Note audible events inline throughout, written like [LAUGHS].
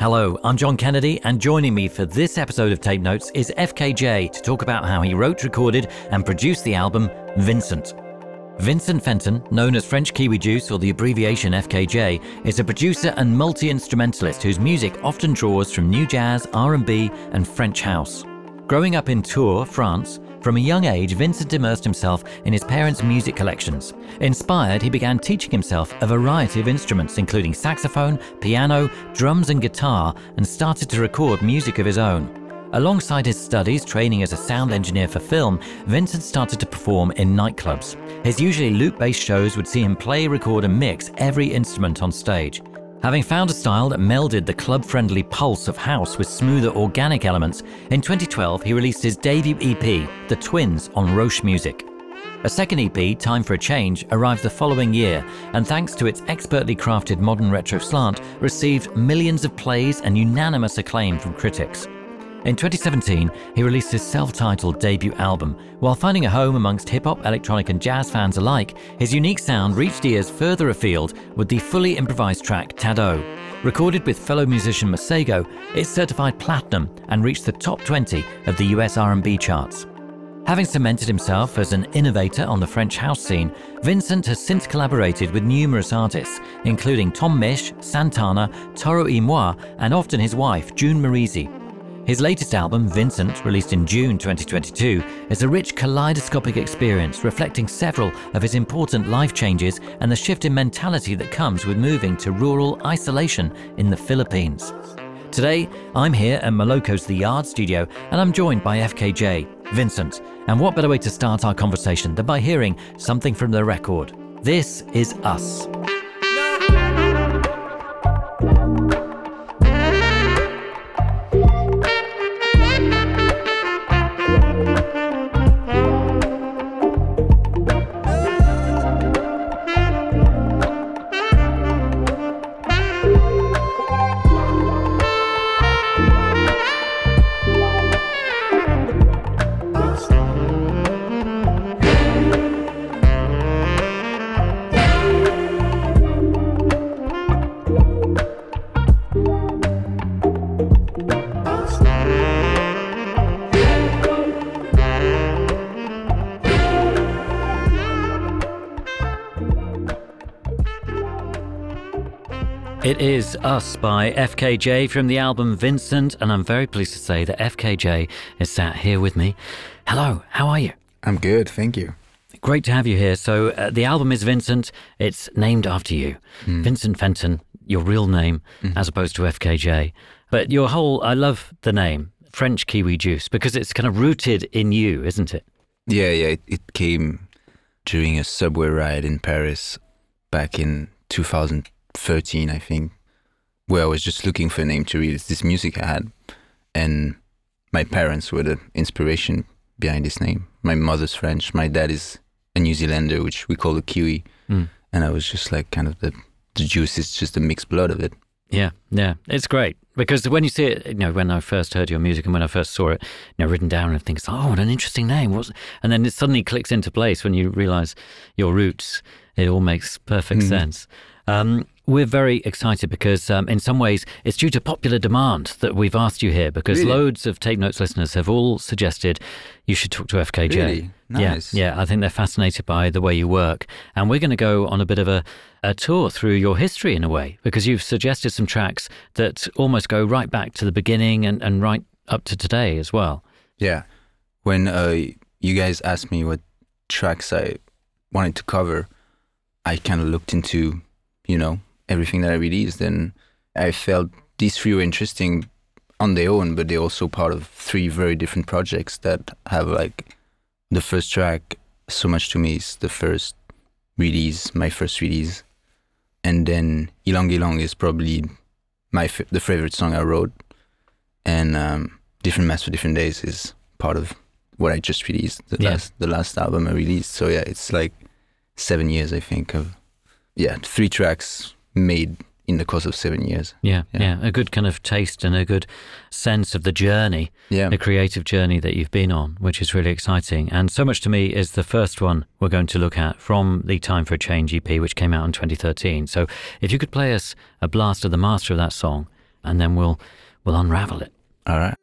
Hello, I'm John Kennedy, and joining me for this episode of Tape Notes is FKJ to talk about how he wrote, recorded, and produced the album Vincent. Vincent Fentz, known as French Kiwi Juice or the abbreviation FKJ, is a producer and multi-instrumentalist whose music often draws from new jazz, R&B, and French house. Growing up in Tours, France, from a young age, Vincent immersed himself in his parents' music collections. Inspired, he began teaching himself a variety of instruments, including saxophone, piano, drums, and guitar, and started to record music of his own. Alongside his studies, training as a sound engineer for film, Vincent started to perform in nightclubs. His usually loop based shows would see him play, record, and mix every instrument on stage. Having found a style that melded the club friendly pulse of house with smoother organic elements, in 2012 he released his debut EP, The Twins, on Roche Music. A second EP, Time for a Change, arrived the following year, and thanks to its expertly crafted modern retro slant, received millions of plays and unanimous acclaim from critics. In 2017, he released his self titled debut album. While finding a home amongst hip hop, electronic, and jazz fans alike, his unique sound reached ears further afield with the fully improvised track Tadow. Recorded with fellow musician Masego, it's certified platinum and reached the top 20 of the US R&B charts. Having cemented himself as an innovator on the French house scene, Vincent has since collaborated with numerous artists, including Tom Misch, Santana, Toro y Moi, and often his wife, June Marieezy. His latest album, Vincent, released in June 2022, is a rich kaleidoscopic experience reflecting several of his important life changes and the shift in mentality that comes with moving to rural isolation in the Philippines. Today, I'm here at Maloko's The Yard studio and I'm joined by FKJ, Vincent. And what better way to start our conversation than by hearing something from the record? This is Us. Is Us by FKJ from the album Vincent, and I'm very pleased to say that FKJ is sat here with me. Hello, how are you? I'm good, thank you. Great to have you here. So, uh, the album is Vincent, it's named after you. Mm. Vincent Fentz, your real name, mm. as opposed to FKJ. But your whole, I love the name, French Kiwi Juice, because it's kind of rooted in you, isn't it? Yeah, yeah. It, it came during a subway ride in Paris back in 2000. 13, I think, where I was just looking for a name to release this music I had. And my parents were the inspiration behind this name. My mother's French, my dad is a New Zealander, which we call a Kiwi. Mm. And I was just like, kind of the, the juice is just a mixed blood of it. Yeah, yeah, it's great because when you see it, you know, when I first heard your music and when I first saw it, you know, written down and things, oh, what an interesting name. What's, and then it suddenly clicks into place when you realize your roots. It all makes perfect mm. sense. Um, we're very excited because, um, in some ways, it's due to popular demand that we've asked you here because really? loads of Tape Notes listeners have all suggested you should talk to FKJ. Really? Nice. Yeah, yeah, I think they're fascinated by the way you work. And we're going to go on a bit of a, a tour through your history in a way because you've suggested some tracks that almost go right back to the beginning and, and right up to today as well. Yeah. When uh, you guys asked me what tracks I wanted to cover, I kind of looked into, you know, everything that I released. And I felt these three were interesting on their own, but they're also part of three very different projects that have like the first track. So much to me is the first release, my first release, and then Ylang Ylang is probably my f- the favorite song I wrote, and um, Different Masks for Different Days is part of what I just released, the Yeah. last the last album I released. So yeah, it's like seven years I think of yeah three tracks made in the course of seven years. Yeah, yeah, Yeah. a good kind of taste and a good sense of the journey, Yeah, the creative journey that you've been on, which is really exciting. And so much to me is the first one we're going to look at from the Time for a Change EP, which came out in 2013. So if you could play us a blast of the master of that song, and then we'll we'll unravel it. all right.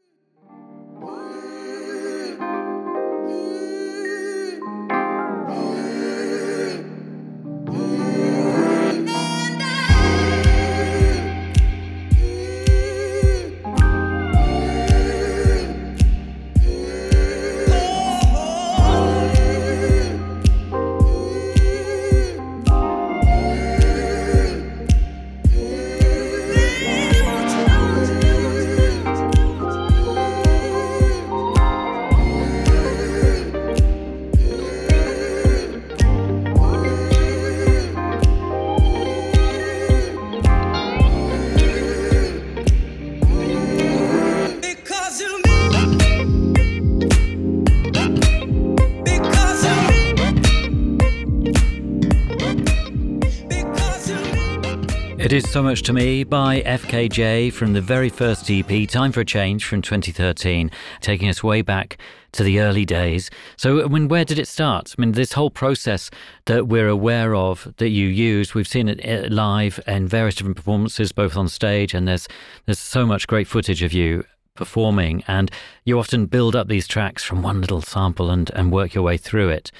So Much to Me by FKJ from the very first EP, Time for a Change from 2013, taking us way back to the early days. So, I mean, where did it start? I mean, this whole process that we're aware of that you use, we've seen it uh, live and various different performances, both on stage, and there's there's so much great footage of you performing, and you often build up these tracks from one little sample and, and work your way through it.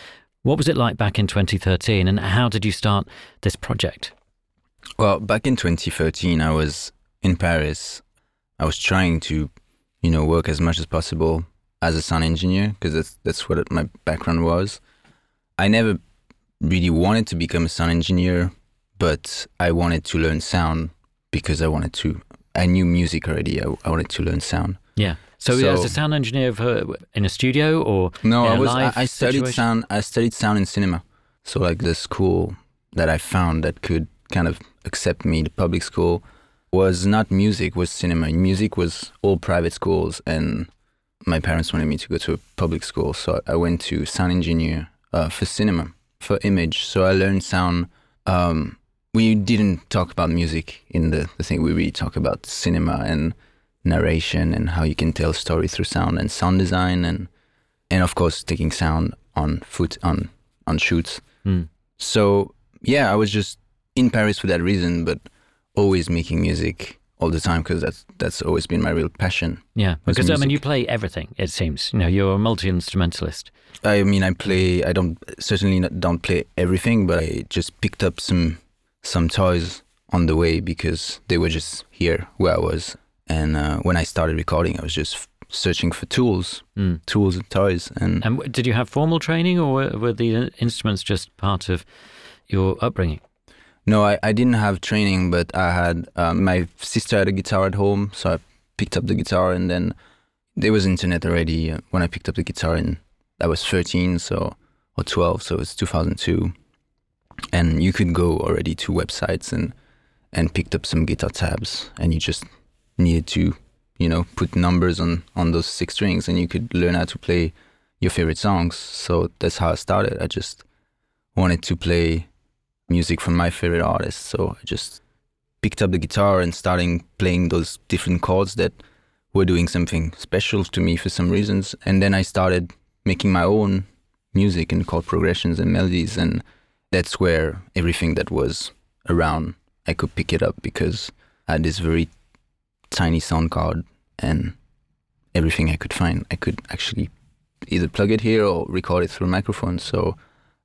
What was it like back in 2013, and how did you start this project? Well, back in 2013, I was in Paris. I was trying to, you know, work as much as possible as a sound engineer because that's that's what my background was. I never really wanted to become a sound engineer, but I wanted to learn sound because I wanted to. I knew music already. I, I wanted to learn sound. Yeah. So, So- as a sound engineer for, in a studio or No, I was. I, I studied situation? sound. I studied sound in cinema. So like the school that I found that could kind of accept me, the public school, was not music. Was cinema. Music was all private schools, and my parents wanted me to go to a public school. So I went to sound engineer uh, for cinema, for image. So I learned sound. Um, we didn't talk about music in the, the thing. We really talk about cinema and narration and how you can tell a story through sound and sound design and and of course taking sound on foot on on shoots. Mm. So yeah, I was just in Paris for that reason, but always making music all the time because that's that's always been my real passion. Yeah, because I mean, you play everything. It seems you know you're a multi instrumentalist. I mean, I play. I don't certainly not, don't play everything, but I just picked up some some toys on the way because they were just here where I was. And uh, when I started recording, I was just f- searching for tools, Mm. tools and toys, and And w- did you have formal training, or were, were the uh, instruments just part of your upbringing? No, I, I didn't have training, but I had um, my sister had a guitar at home, so I picked up the guitar, and then there was internet already uh, when I picked up the guitar, and I was 13, so or 12, so it was 2002, and you could go already to websites and and picked up some guitar tabs, and you just needed to, you know, put numbers on on those six strings, and you could learn how to play your favorite songs. So that's how I started. I just wanted to play music from my favorite artists. So I just picked up the guitar and starting playing those different chords that were doing something special to me for some reasons. And then I started making my own music and chord progressions and melodies. And that's where everything that was around, I could pick it up because I had this very tiny sound card and everything I could find, I could actually either plug it here or record it through a microphone. So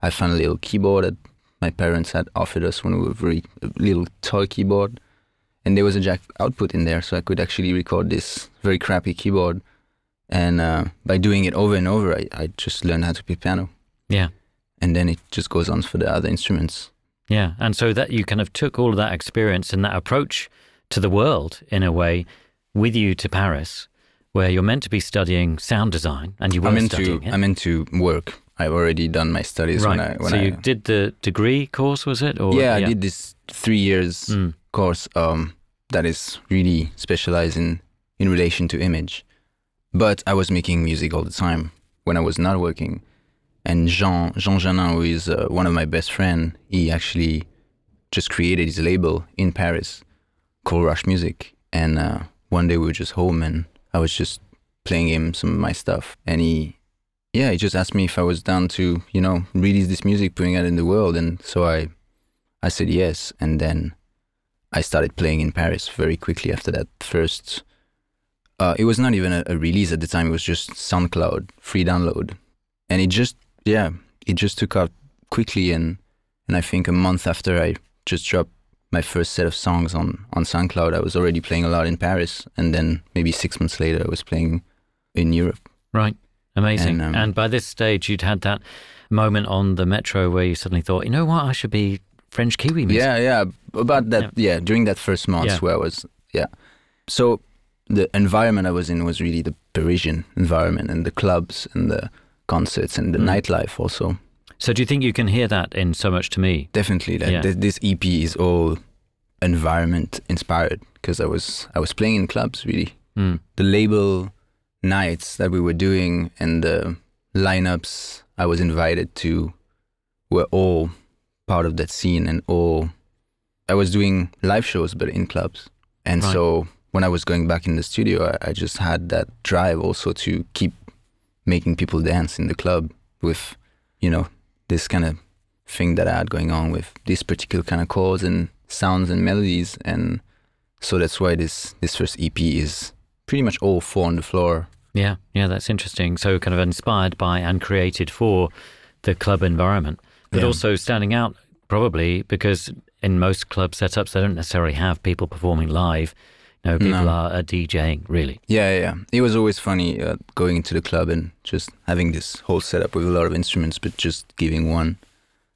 I found a little keyboard that my parents had offered us when we were very little toy keyboard, and there was a jack output in there, so I could actually record this very crappy keyboard. And uh, by doing it over and over, I, I just learned how to play piano, Yeah, and then it just goes on for the other instruments. yeah. And so that you kind of took all of that experience and that approach to the world in a way with you to Paris, where you're meant to be studying sound design, and you were I'm into studying it. I'm into work. I've already done my studies right. when I when so I you did the degree course, was it? Or yeah, I did this three years Mm. course um, that is really specialized in in relation to image. But I was making music all the time. when I was not working. And Jean Jean Janin, who is uh, one of my best friend, he actually just created his label in Paris called Roche Music. And uh, one day we were just home, and I was just playing him some of my stuff, and he, yeah, he just asked me if I was down to you know release this music, putting it in the world, and so I, I said yes, and then I started playing in Paris very quickly after that first. Uh, it was not even a, a release at the time; it was just SoundCloud free download, and it just yeah, it just took off quickly, and and I think a month after I just dropped my first set of songs on on SoundCloud, I was already playing a lot in Paris, and then maybe six months later, I was playing in Europe. Right. Amazing. And, And, um, by this stage, you'd had that moment on the metro where you suddenly thought, you know what, I should be French Kiwi music. Yeah, yeah. About that, yeah. during that first month Yeah. where I was, yeah. So the environment I was in was really the Parisian environment and the clubs and the concerts and the Mm. nightlife also. So do you think you can hear that in So Much to Me? Definitely, like Yeah. th- this EP is all environment inspired because I was I was playing in clubs really. Mm. The label nights that we were doing and the lineups I was invited to were all part of that scene and all I was doing live shows but in clubs. And Right. so when I was going back in the studio I, I just had that drive also to keep making people dance in the club with, you know, this kind of thing that I had going on with this particular kind of chords and sounds and melodies and so that's why this this first EP is pretty much all four on the floor. Yeah, yeah, that's interesting. So kind of inspired by and created for the club environment, but Yeah. also standing out probably because in most club setups they don't necessarily have people performing live. No, people No. are uh, DJing really. Yeah, yeah, yeah. It was always funny uh, going into the club and just having this whole setup with a lot of instruments, but just giving one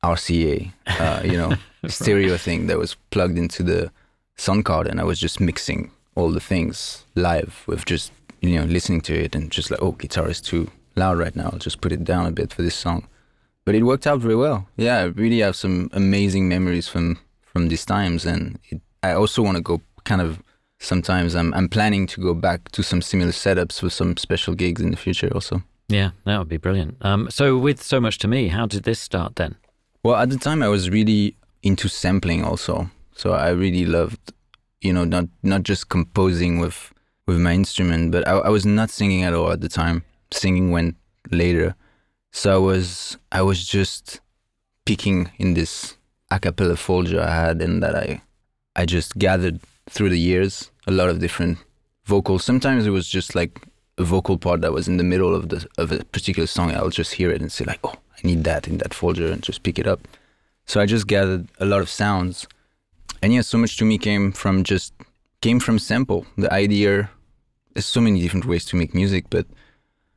RCA, uh, you know, [LAUGHS] stereo thing that was plugged into the sound card, and I was just mixing all the things live with just you know listening to it and just like, oh, guitar is too loud right now. I'll just put it down a bit for this song. But it worked out very well. Yeah, I really have some amazing memories from from these times, and it, I also want to go kind of sometimes I'm I'm planning to go back to some similar setups for some special gigs in the future also. Yeah, that would be brilliant. Um, so with so much to me, how did this start then? Well, at the time I was really into sampling also. So I really loved, you know, not not just composing with with my instrument, but I, I was not singing at all at the time. Singing went later. So I was I was just picking in this a cappella folder I had and that I I just gathered through the years a lot of different vocals. Sometimes it was just like a vocal part that was in the middle of the of a particular song. I'll just hear it and say like, oh, I need that in that folder and just pick it up. So I just gathered a lot of sounds, and yeah, so much to me came from just came from sample. The idea. There's so many different ways to make music, but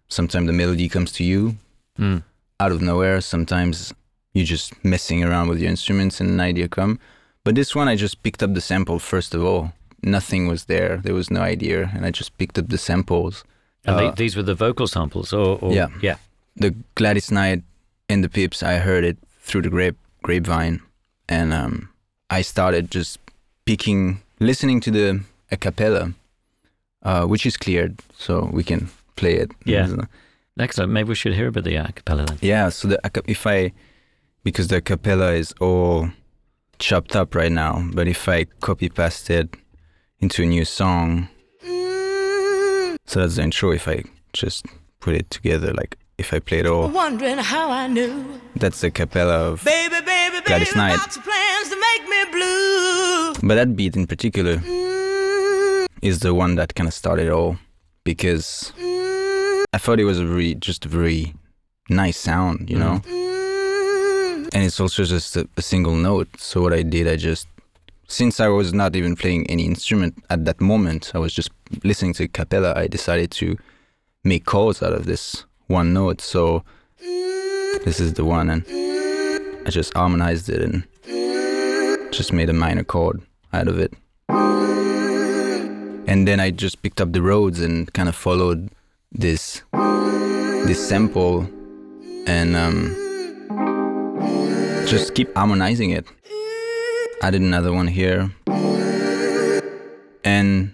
sometimes the melody comes to you Mm. out of nowhere. Sometimes you're just messing around with your instruments and an idea come. But this one, I just picked up the sample first of all. Nothing was there. There was no idea, and I just picked up the samples. And Uh, the- these were the vocal samples, or, or Yeah. yeah, the Gladys Knight and the Pips, I heard it through the grape grapevine, and um, I started just picking, listening to the a cappella, uh, which is cleared, so we can play it. Yeah. excellent. Maybe we should hear a bit of the a cappella then. Yeah. So the if I, because the cappella is all chopped up right now, but if I copy paste it into a new song, so that's the intro. If I just put it together, like if I play it all, Wondering how I knew. that's the cappella of Baby, baby, baby, Gladys Knight. lots of plans to make me blue. But that beat in particular Mm, is the one that kind of started it all because I thought it was a very, just a very nice sound, you know? mm. And it's also just a, a single note. So what I did, I just, since I was not even playing any instrument at that moment, I was just listening to cappella, I decided to make chords out of this one note. So this is the one, and I just harmonized it and just made a minor chord out of it. And then I just picked up the Rhodes and kind of followed this this sample and um, just keep harmonizing it. Added another one here, and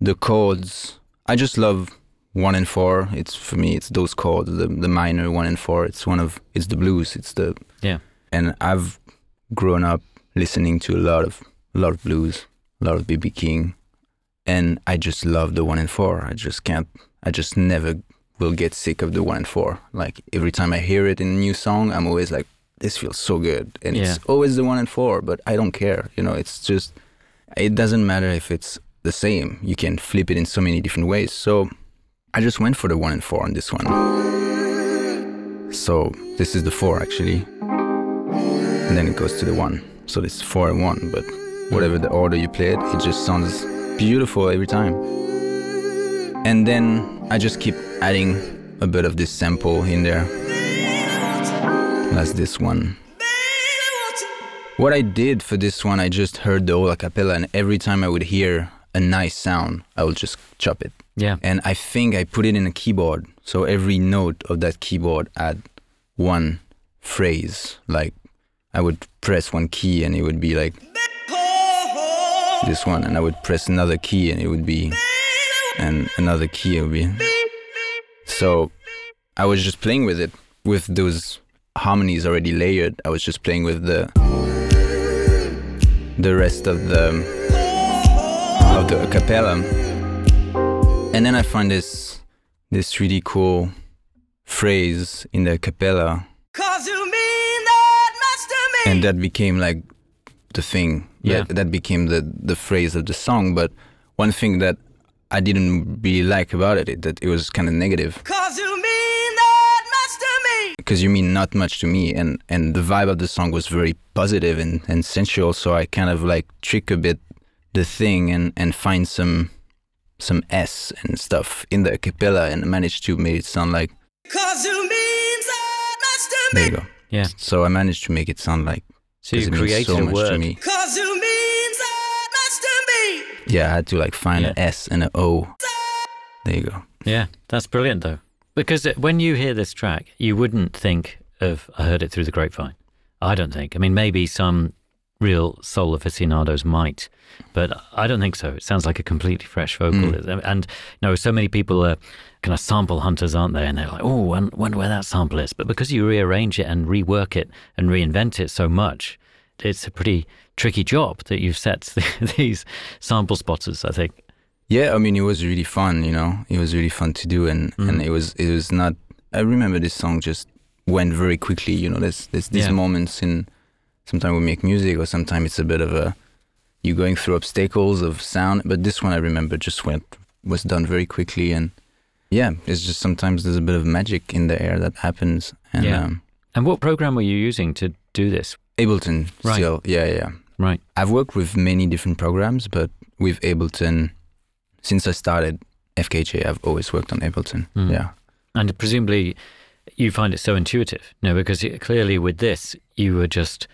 the chords. I just love one and four. It's for me, it's those chords, the the minor one and four. It's one of it's the blues. It's the Yeah. and I've grown up listening to a lot of a lot of blues, a lot of BB King, and I just love the one and four. I just can't. I just never will get sick of the one and four. Like every time I hear it in a new song, I'm always like, this feels so good, and Yeah. it's always the one and four. But I don't care. You know, it's just it doesn't matter if it's the same. You can flip it in so many different ways. So I just went for the one and four on this one. So this is the four actually, and then it goes to the one. So it's four and one, but whatever the order you play it, it just sounds beautiful every time. And then I just keep adding a bit of this sample in there. That's this one. What I did for this one, I just heard the whole a cappella, and every time I would hear a nice sound, I would just chop it. Yeah. And I think I put it in a keyboard. So every note of that keyboard had one phrase. Like I would press one key and it would be like this one. And I would press another key and it would be, and another key it would be. So I was just playing with it with those harmonies already layered. I was just playing with the the rest of the of the a cappella. And then I find this this really cool phrase in the cappella, Cause you mean that much to me. and that became like the thing. Yeah. That, that became the the phrase of the song. But one thing that I didn't really like about it, it that it was kind of negative Cause you mean that much to me. because you mean not much to me, and and the vibe of the song was very positive and and sensual. So I kind of like trick a bit the thing and and find some some S and stuff in the a cappella and managed to make it sound like Cause you mean that much to there you go. Yeah. So I managed to make it sound like So you 'cause it means created so a much to word. me. Cause you mean that much to me. Yeah, I had to like find Yeah. an S and an O. There you go. Yeah, that's brilliant though. Because uh, when you hear this track, you wouldn't think of I heard it through the grapevine. I don't think. I mean, maybe some real soul aficionados might, but I don't think so. It sounds like a completely fresh vocal. And you know, so many people are kind of sample hunters, aren't they? And they're like, oh, I wonder where that sample is. But because you rearrange it and rework it and reinvent it so much, it's a pretty tricky job that you've set [LAUGHS] these sample spotters. I think. Yeah, I mean, it was really fun. You know, it was really fun to do, and Mm. and it was it was not. I remember this song just went very quickly. You know, there's there's these Yeah. moments in. Sometimes we make music, or sometimes it's a bit of a you're going through obstacles of sound. But this one, I remember, just went was done very quickly, and yeah, it's just sometimes there's a bit of magic in the air that happens. And Yeah. um, And what program were you using to do this? Ableton Right. still, yeah, yeah. Right. I've worked with many different programs, but with Ableton, since I started FKJ, I've always worked on Ableton. Mm. Yeah. And presumably, you find it so intuitive, no? Because it, clearly, with this, you were just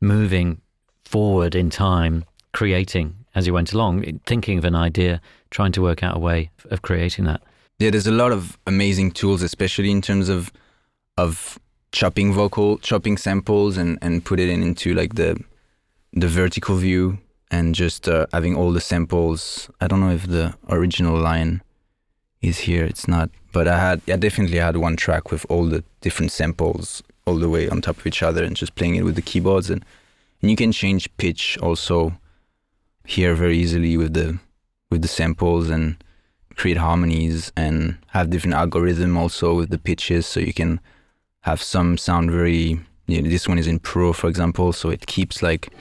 moving forward in time, creating as you went along, thinking of an idea, trying to work out a way of creating that. Yeah, there's a lot of amazing tools, especially in terms of of chopping vocal, chopping samples, and and put it in into like the the vertical view and just uh, having all the samples. I don't know if the original line is here. It's not, but I had I definitely had one track with all the different samples all the way on top of each other and just playing it with the keyboards and and you can change pitch also here very easily with the with the samples and create harmonies and have different algorithm also with the pitches so you can have some sound very you know, this one is in pro for example so it keeps like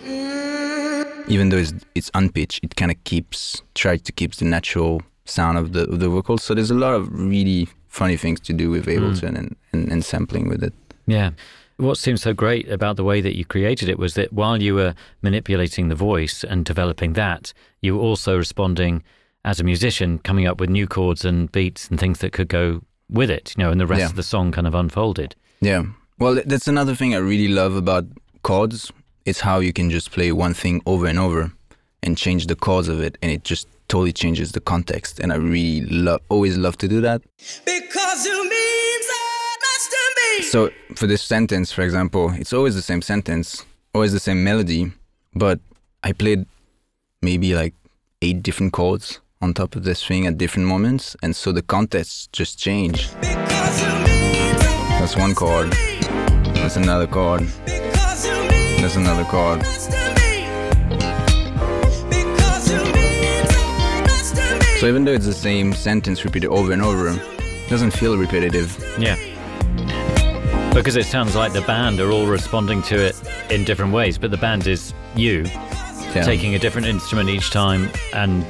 even though it's it's unpitched it kind of keeps tries to keep the natural sound of the of the vocals so there's a lot of really funny things to do with Ableton mm. and, and, and sampling with it. Yeah. What seems so great about the way that you created it was that while you were manipulating the voice and developing that, you were also responding as a musician, coming up with new chords and beats and things that could go with it, you know, and the rest Yeah. of the song kind of unfolded. Yeah. Well, that's another thing I really love about chords. It's how you can just play one thing over and over and change the chords of it, and it just totally changes the context. And I really love, always love to do that. Because you mean that much to me. So for this sentence, for example, it's always the same sentence, always the same melody, but I played maybe like eight different chords on top of the string at different moments, and so the context just change. Because you mean so That's one chord. much to me. That's another chord. Because you mean That's another chord. much to me. Because you mean so much to me. So even though it's the same sentence repeated over and over, it doesn't feel repetitive. Yeah. Because it sounds like the band are all responding to it in different ways, but the band is you Yeah. taking a different instrument each time and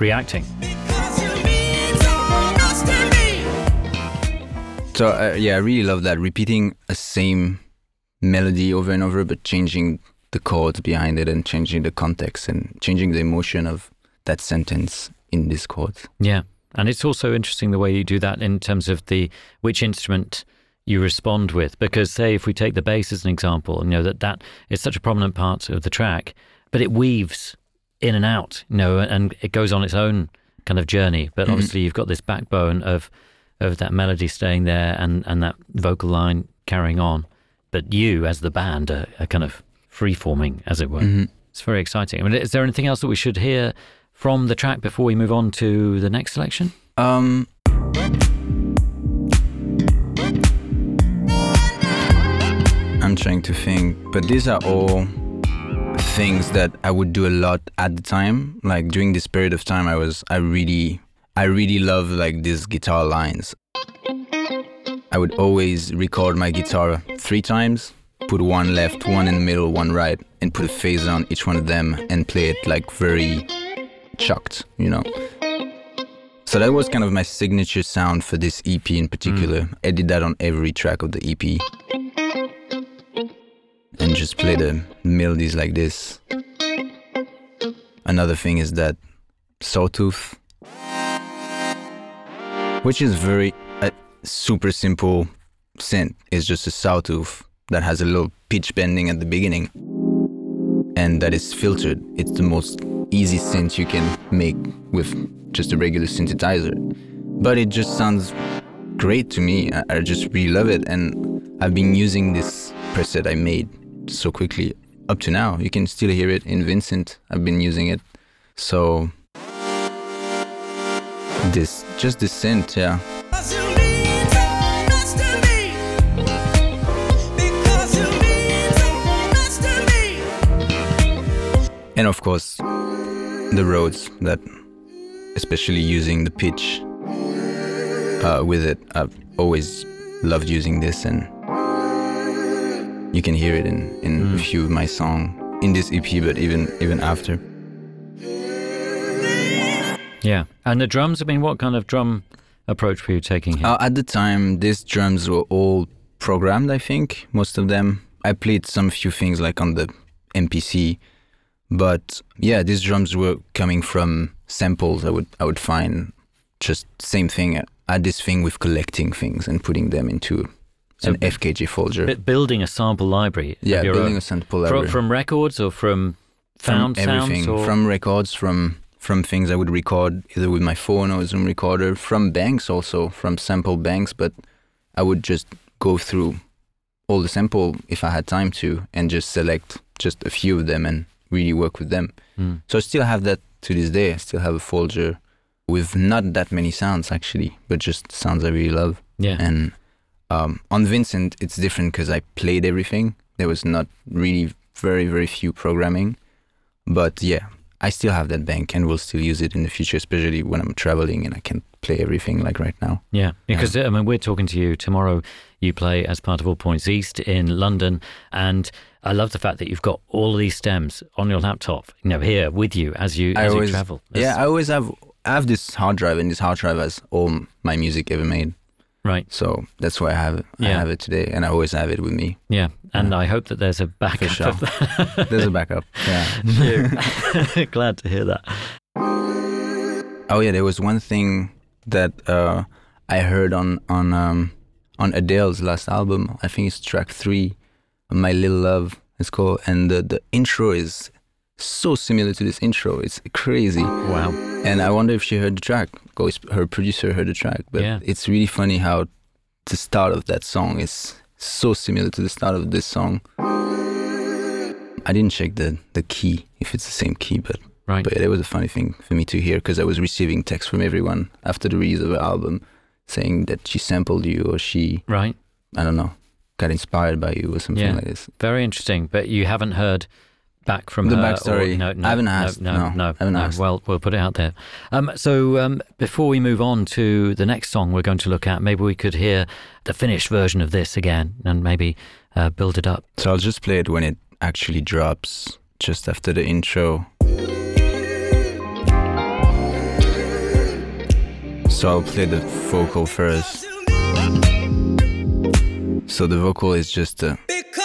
reacting. Because you mean so much to me. So uh, yeah, I really love that repeating a same melody over and over, but changing the chords behind it and changing the context and changing the emotion of that sentence in this chord. Yeah. And it's also interesting the way you do that in terms of the which instrument you respond with. Because say if we take the bass as an example, you know, that that is such a prominent part of the track, but it weaves in and out, you know, and it goes on its own kind of journey. But obviously you've got this backbone of of that melody staying there and, and that vocal line carrying on. But you as the band are, are kind of free forming, as it were. It's very exciting. I mean, is there anything else that we should hear from the track before we move on to the next selection? Um, I'm trying to think, but these are all things that I would do a lot at the time. Like during this period of time, I was, I really, I really love like these guitar lines. I would always record my guitar three times, put one left, one in the middle, one right, and put a phaser on each one of them and play it like very chucked, you know. So that was kind of my signature sound for this EP in particular. Mm. I did that on every track of the EP. And just play the melodies like this. Another thing is that sawtooth, which is very a super simple synth. It's just a sawtooth that has a little pitch bending at the beginning, and that is filtered. It's the most easy synth you can make with just a regular synthesizer, but it just sounds great to me. I just really love it, and I've been using this preset I made so quickly up to now. You can still hear it in Vincent. I've been using it, so this just this synth, yeah. Because you mean so much to me. Because you mean so much to me. And of course, the Rhodes that, especially using the pitch uh, with it, I've always loved using this, and you can hear it in, in a few of my songs in this EP, but even even after. Yeah. And the drums, I mean, what kind of drum approach were you taking here? Uh, at the time, these drums were all programmed. I think most of them. I played some few things like on the MPC, but yeah, these drums were coming from samples. I would I would find just same thing. I had this thing with collecting things and putting them into So an FKJ folder. Bu- building a sample library. yeah, building own. a sample library from records or from from found everything, sounds or from records, from from things I would record either with my phone or a Zoom recorder, from banks also, from sample banks. But I would just go through all the sample if I had time to, and just select just a few of them and really work with them. Mm. So I still have that to this day. I still have a folder with not that many sounds actually, but just sounds I really love. yeah. And um, on Vincent, it's different because I played everything. There was not really very, very few programming. But yeah, I still have that bank and will still use it in the future, especially when I'm traveling and I can play everything like right now. Yeah, because I mean, we're talking to you tomorrow. You play as part of All Points East in London, and I love the fact that you've got all of these stems on your laptop, you know, here with you as you as always, you travel. yeah, I always have I have this hard drive, and this hard drive has all my music ever made. Right. So that's why I have it. I have it today, and I always have it with me. Yeah, and I hope that there's a backup sure. of that. [LAUGHS] There's a backup. Yeah. [LAUGHS] [LAUGHS] Glad to hear that. Oh yeah, there was one thing that uh, I heard on on um, on Adele's last album. I think it's track three, "My Little Love." It's called, and the the intro is so similar to this intro. It's crazy, Wow. and I wonder if she heard the track. Her producer heard the track, but Yeah. it's really funny how the start of that song is so similar to the start of this song. I didn't check the the key if it's the same key, but Right. But it was a funny thing for me to hear because I was receiving texts from everyone after the release of the album saying that she sampled you or she, right. I don't know, got inspired by you or something Yeah. like this. Very interesting. But you haven't heard back from The her. or- backstory, no, no, I haven't no, asked, No, no, no, I haven't no. asked. Well, we'll put it out there. Um, so um, before we move on to the next song we're going to look at, maybe we could hear the finished version of this again and maybe uh, build it up. So I'll just play it when it actually drops, just after the intro. So I'll play the vocal first. So the vocal is just uh, Because of me,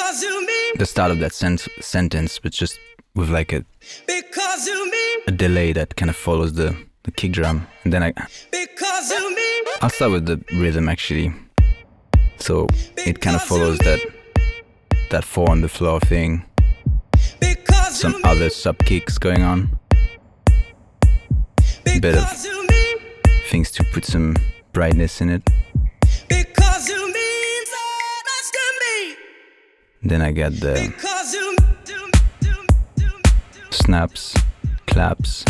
the start of that sen- sentence, but just with like a, because of me, a delay that kind of follows the, the kick drum. And then I, because of me, I'll start with the rhythm actually. So it kind of follows that that four on the floor thing, because some other sub kicks going on, bit of because of me, things to put some brightness in it. Then I get the snaps, claps,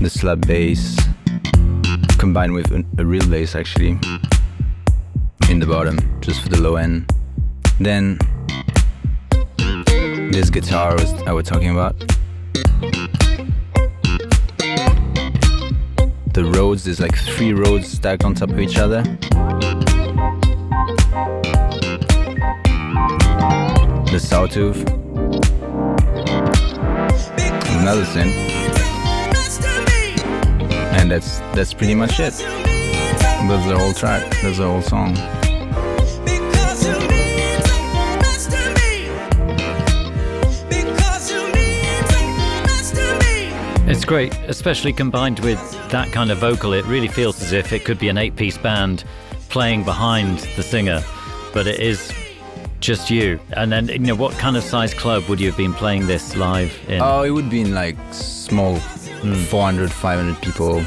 the slap bass combined with a, real bass actually in the bottom, just for the low end. Then this guitar was I was talking about. The Rhodes, there's like three Rhodes stacked on top of each other. The sawtooth, another thing, and that's that's pretty much it. That's the whole track. That's the whole song. It's great, especially combined with that kind of vocal. It really feels as if it could be an eight piece band playing behind the singer, but it is just you. And then, you know, what kind of size club would you have been playing this live in? Oh, it would be in like small 400, 500 people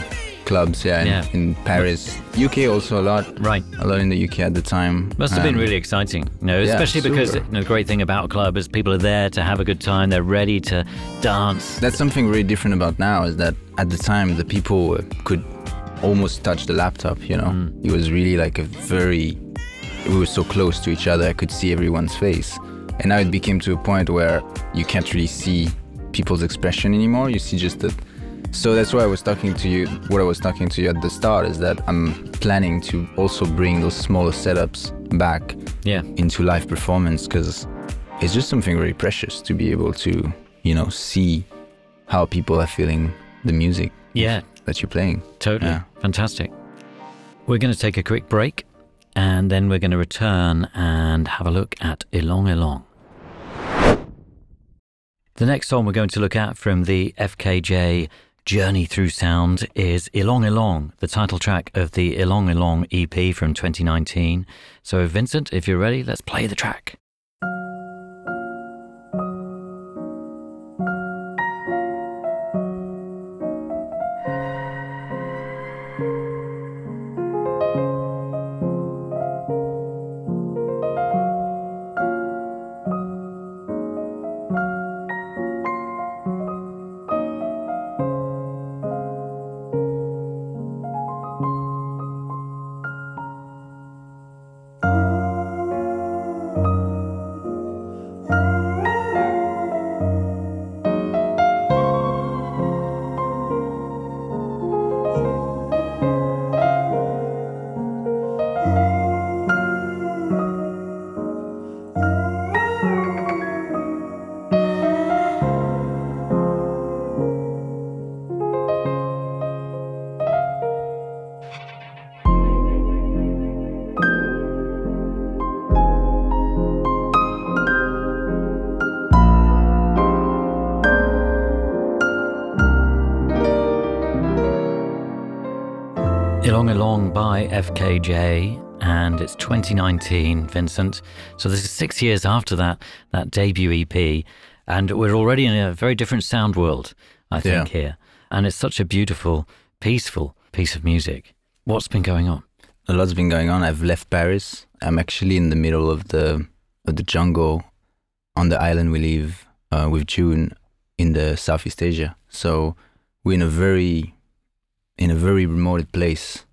clubs, yeah, in, Yeah. in Paris. UK also a lot. Right. A lot in the UK at the time. Must have been Um, really exciting, you know, yeah, especially because you know, the great thing about a club is people are there to have a good time. They're ready to dance. That's something really different about now is that at the time the people could almost touch the laptop, you know. Mm. It was really like a very we were so close to each other, I could see everyone's face. And now it became to a point where you can't really see people's expression anymore. You see just the so that's why I was talking to you what I was talking to you at the start is that I'm planning to also bring those smaller setups back Yeah. into live performance because it's just something very precious to be able to, you know, see how people are feeling the music Yeah, that you're playing. totally. Yeah. Fantastic. We're going to take a quick break and then we're going to return and have a look at Ylang Ylang. The next song we're going to look at from the FKJ Journey Through Sound is Ylang Ylang, the title track of the Ylang Ylang EP from 2019. So, Vincent, if you're ready, let's play the track. FKJ, and it's 2019, Vincent. So this is six years after that that debut EP, and we're already in a very different sound world, I think, Yeah. here. And it's such a beautiful, peaceful piece of music. What's been going on? A lot's been going on. I've left Paris. I'm actually in the middle of the of the jungle on the island we live uh, with June in the Southeast Asia. So we're in a very in a very remote place,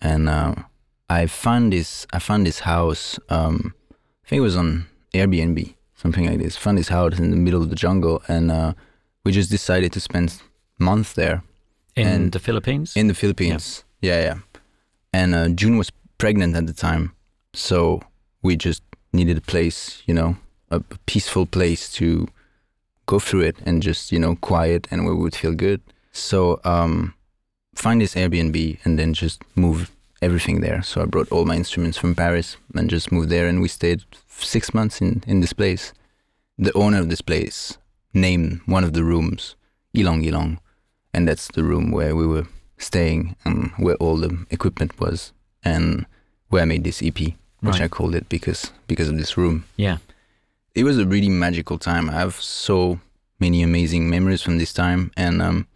and uh, I found this I found this house. Um, I think it was on Airbnb, something like this. Found this house in the middle of the jungle, and uh, we just decided to spend a month there In and- the Philippines? in the Philippines. Yeah, yeah. And uh, June was pregnant at the time, so we just needed a place, you know, a a peaceful place to go through it and just, you know, quiet and we would feel good. So um, find this Airbnb and then just move everything there. So I brought all my instruments from Paris and just moved there, and we stayed six months in in this place. The owner of this place named one of the rooms Ylang Ylang, and that's the room where we were staying and where all the equipment was and where I made this EP, which Right. I called it because because of this room. yeah. It was a really magical time. I have so many amazing memories from this time, and um,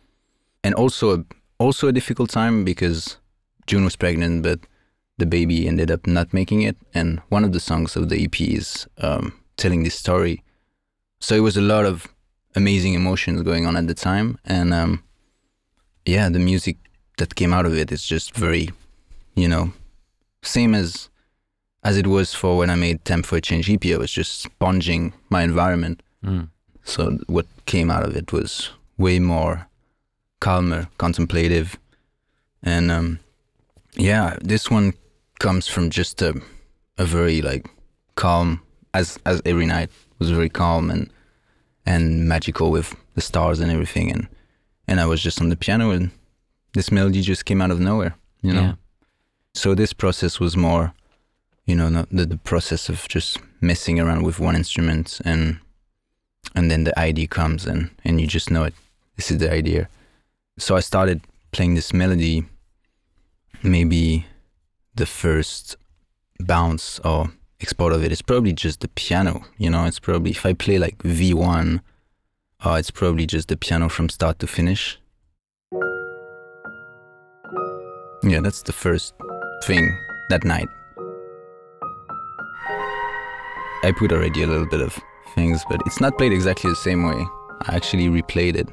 and also a, also a difficult time because June was pregnant, but the baby ended up not making it. And one of the songs of the EP is um, telling this story. So it was a lot of amazing emotions going on at the time, and um, yeah, the music that came out of it is just very, you know, same as as it was for when I made Time for a Change EP. I was just sponging my environment. Mm. So what came out of it was way more calmer, contemplative, and um, yeah, this one comes from just a a very like calm, as as every night was very calm and and magical with the stars and everything, and and I was just on the piano and this melody just came out of nowhere, you know. Yeah. So this process was more, you know, not the, the process of just messing around with one instrument and and then the idea comes and and you just know it. This is the idea. So I started playing this melody. Maybe the first bounce or export of it is probably just the piano. You know, it's probably if I play like V one, uh, it's probably just the piano from start to finish. Yeah, that's the first thing that night. I put already a little bit of things, but it's not played exactly the same way. I actually replayed it.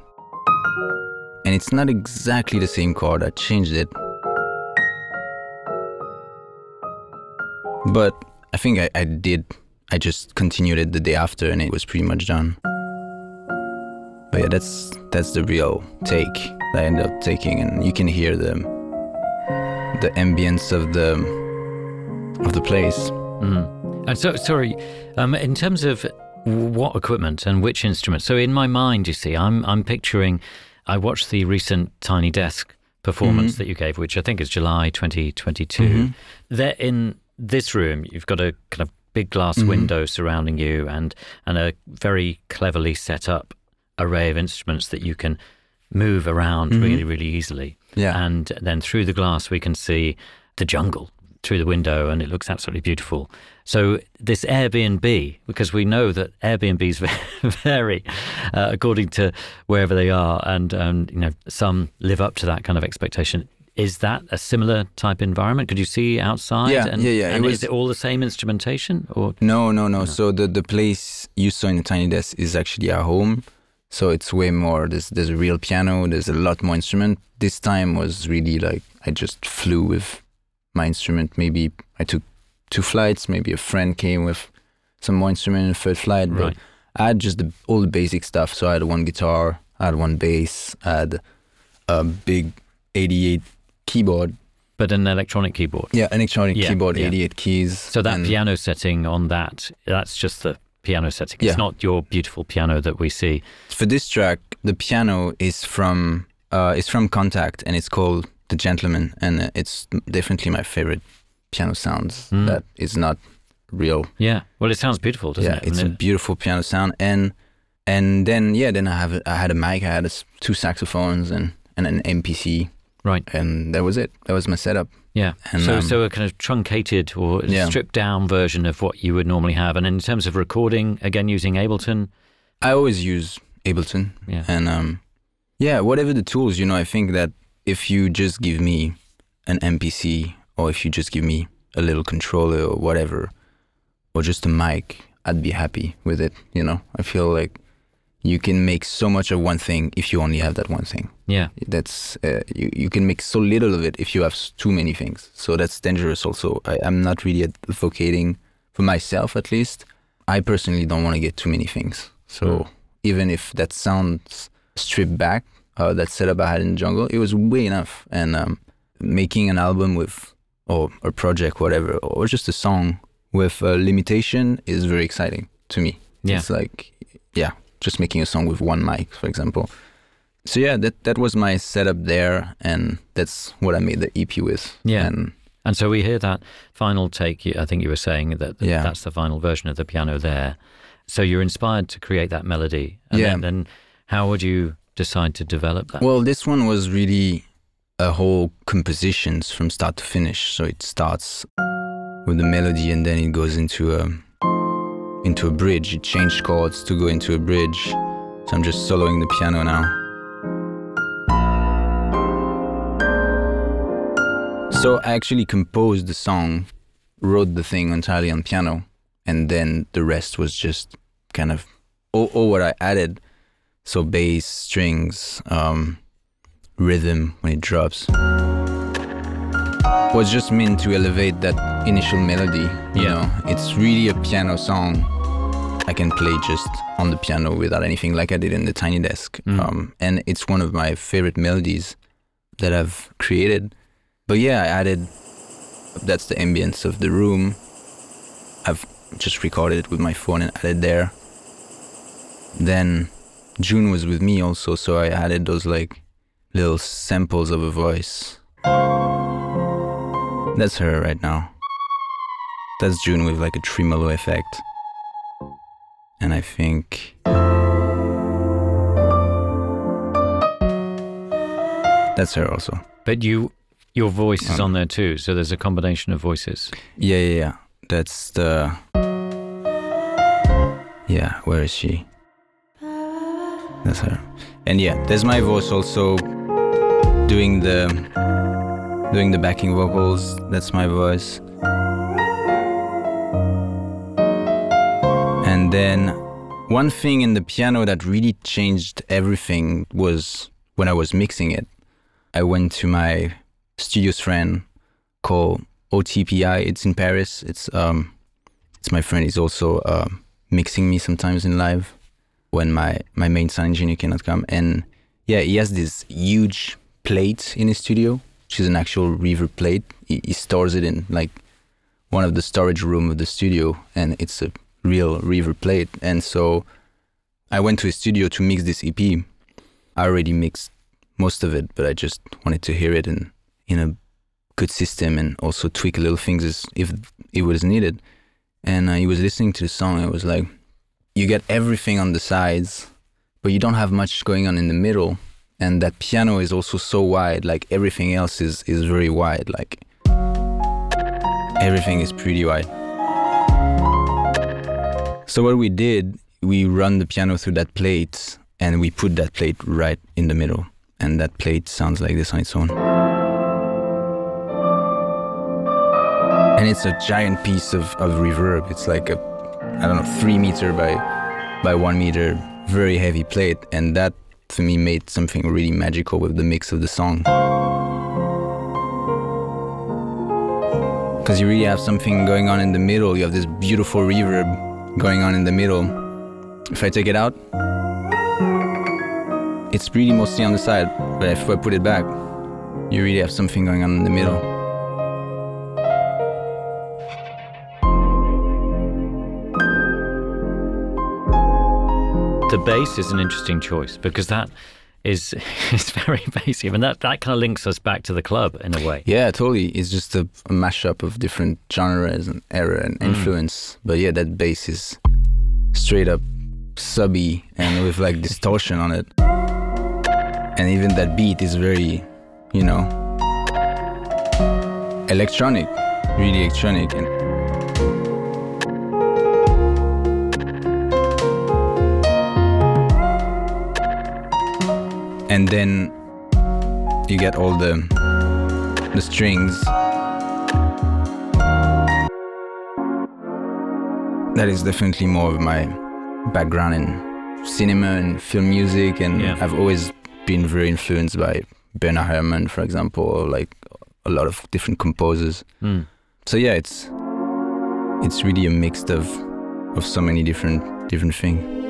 And it's not exactly the same chord, I changed it. But I think I, I did, I just continued it the day after and it was pretty much done. But yeah, that's that's the real take that I ended up taking, and you can hear the the ambience of the of the place. Mm. And so, sorry, um, in terms of what equipment and which instrument. So, in my mind, you see, I'm I'm picturing. I watched the recent Tiny Desk performance Mhm. that you gave, which I think is July 2022. Mhm. There, in this room, you've got a kind of big glass Mhm. window surrounding you, and and a very cleverly set up array of instruments that you can move around Mhm. really, really easily. Yeah. And then through the glass, we can see the jungle through the window, and it looks absolutely beautiful. So this Airbnb, because we know that Airbnbs [LAUGHS] vary uh, according to wherever they are, and um, you know some live up to that kind of expectation. Is that a similar type environment? Could you see outside? Yeah, and, yeah, yeah, it was- is it all the same instrumentation, or No, no, no. No. So the the place you saw in the tiny desk is actually our home. So it's way more. There's there's a real piano. There's a lot more instrument. This time was really like I just flew with my instrument. Maybe I took two flights. Maybe a friend came with some more instrument in the third flight. But right? I had just the, all the basic stuff. So I had one guitar. I had one bass. I had a big 88 keyboard. But an electronic keyboard. Yeah, electronic Yeah, keyboard, yeah. 88 keys. So that piano setting on that—that's just the piano setting. It's Yeah. not your beautiful piano that we see. for this track, the piano is from uh, is from Kontakt, and it's called The Gentleman, and it's definitely my favorite piano sounds. Mm. That is not real. Yeah. Well, it sounds beautiful, doesn't yeah, it? it's a beautiful piano sound, and and then yeah, then I have I had a mic, I had a two saxophones, and and an MPC, right. and that was it. That was my setup. Yeah. And, so, um, so a kind of truncated or Yeah. stripped down version of what you would normally have. And in terms of recording, again using Ableton. I always use Ableton, Yeah. and um, yeah, whatever the tools, you know, I think that if you just give me an MPC or if you just give me a little controller or whatever, or just a mic, I'd be happy with it. You know, I feel like you can make so much of one thing if you only have that one thing. Yeah. That's uh, you, you can make so little of it if you have too many things. So that's dangerous. Also, I, I'm not really advocating for myself, at least. I personally don't want to get too many things. So Mm. even if that sounds stripped back, uh, that setup I had in the jungle, it was way enough. And um, making an album with or a project, whatever, or just a song with a limitation is very exciting to me. Yeah. It's like, yeah, just making a song with one mic, for example. So yeah, that that was my setup there, and that's what I made the EP with. Yeah. and And so we hear that final take. I think you were saying that that Yeah. that's the final version of the piano there. So you're inspired to create that melody. And Yeah. Then, then how would you decide to develop that? well, this one was really a whole compositions from start to finish. So it starts with the melody, and then it goes into a into a bridge. It changed chords to go into a bridge. So I'm just soloing the piano now. So I actually composed the song, wrote the thing entirely on piano, and then the rest was just kind of all, all what I added. So bass, strings, um, rhythm when it drops. Was just meant to elevate that initial melody. You Yeah. know, it's really a piano song. I can play just on the piano without anything, like I did in the Tiny Desk. Mm. Um, and it's one of my favorite melodies that I've created. But yeah, I added. That's the ambience of the room. I've just recorded it with my phone and added there. Then June was with me also, so I added those like little samples of a voice. That's her right now. That's June with like a tremolo effect. And I think. That's her also. but you, your voice is Um, on there too. So there's a combination of voices. Yeah, yeah, yeah. That's the. Yeah, where is she? That's her. And yeah, there's my voice also doing the doing the backing vocals. That's my voice. And then one thing in the piano that really changed everything was when I was mixing it. I went to my studio's friend called OTPI. It's in Paris. It's um, it's my friend. He's also uh, mixing me sometimes in live when my my main sound engineer cannot come. And yeah, he has this huge plate in his studio, which is an actual reverb plate. He, he stores it in like one of the storage room of the studio, and it's a real reverb plate. And so I went to his studio to mix this EP. I already mixed most of it, but I just wanted to hear it in in a good system and also tweak little things as if it was needed. And uh, he was listening to the song. I was like, you get everything on the sides, but you don't have much going on in the middle. And that piano is also so wide. Like everything else is is very wide. Like everything is pretty wide. So what we did, we run the piano through that plate, and we put that plate right in the middle. And that plate sounds like this on its own. And it's a giant piece of, of reverb. It's like a, I don't know, three meter by, by one meter, very heavy plate, and that for me made something really magical with the mix of the song. Because you really have something going on in the middle. You have this beautiful reverb going on in the middle. If I take it out, it's really mostly on the side, but if I put it back, you really have something going on in the middle. The bass is an interesting choice because that is [LAUGHS] is very bassy, and that that kind of links us back to the club in a way. Yeah, totally. It's just a, a mashup of different genres and era and mm. influence. But yeah, that bass is straight up subby and with like distortion on it. And even that beat is very, you know, electronic, really electronic. And and then you get all the the strings that is definitely more of my background in cinema and film music, and Yeah. I've always been very influenced by Bernard Herrmann, for example, or like a lot of different composers. Mm. So yeah, it's it's really a mix of of so many different different things.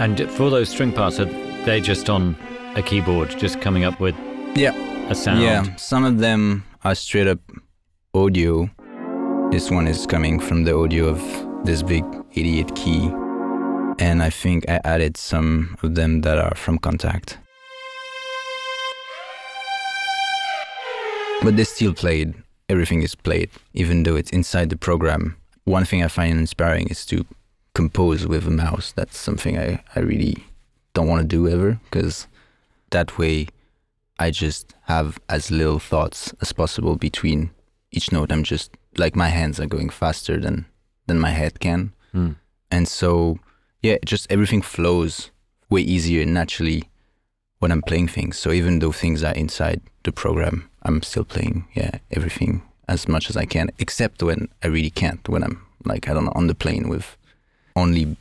And for those string parts, are they just on a keyboard, just coming up with Yeah. a sound? Yeah, some of them are straight up audio. This one is coming from the audio of this big 88 key. And I think I added some of them that are from Kontakt. But they still played. Everything is played, even though it's inside the program. One thing I find inspiring is to compose with a mouse. That's something I, I really don't want to do ever because that way I just have as little thoughts as possible between each note. I'm just like my hands are going faster than than my head can, Mm. and so yeah, just everything flows way easier naturally when I'm playing things. So even though things are inside the program, I'm still playing yeah everything as much as I can, except when I really can't. When I'm like I don't know on the plane with only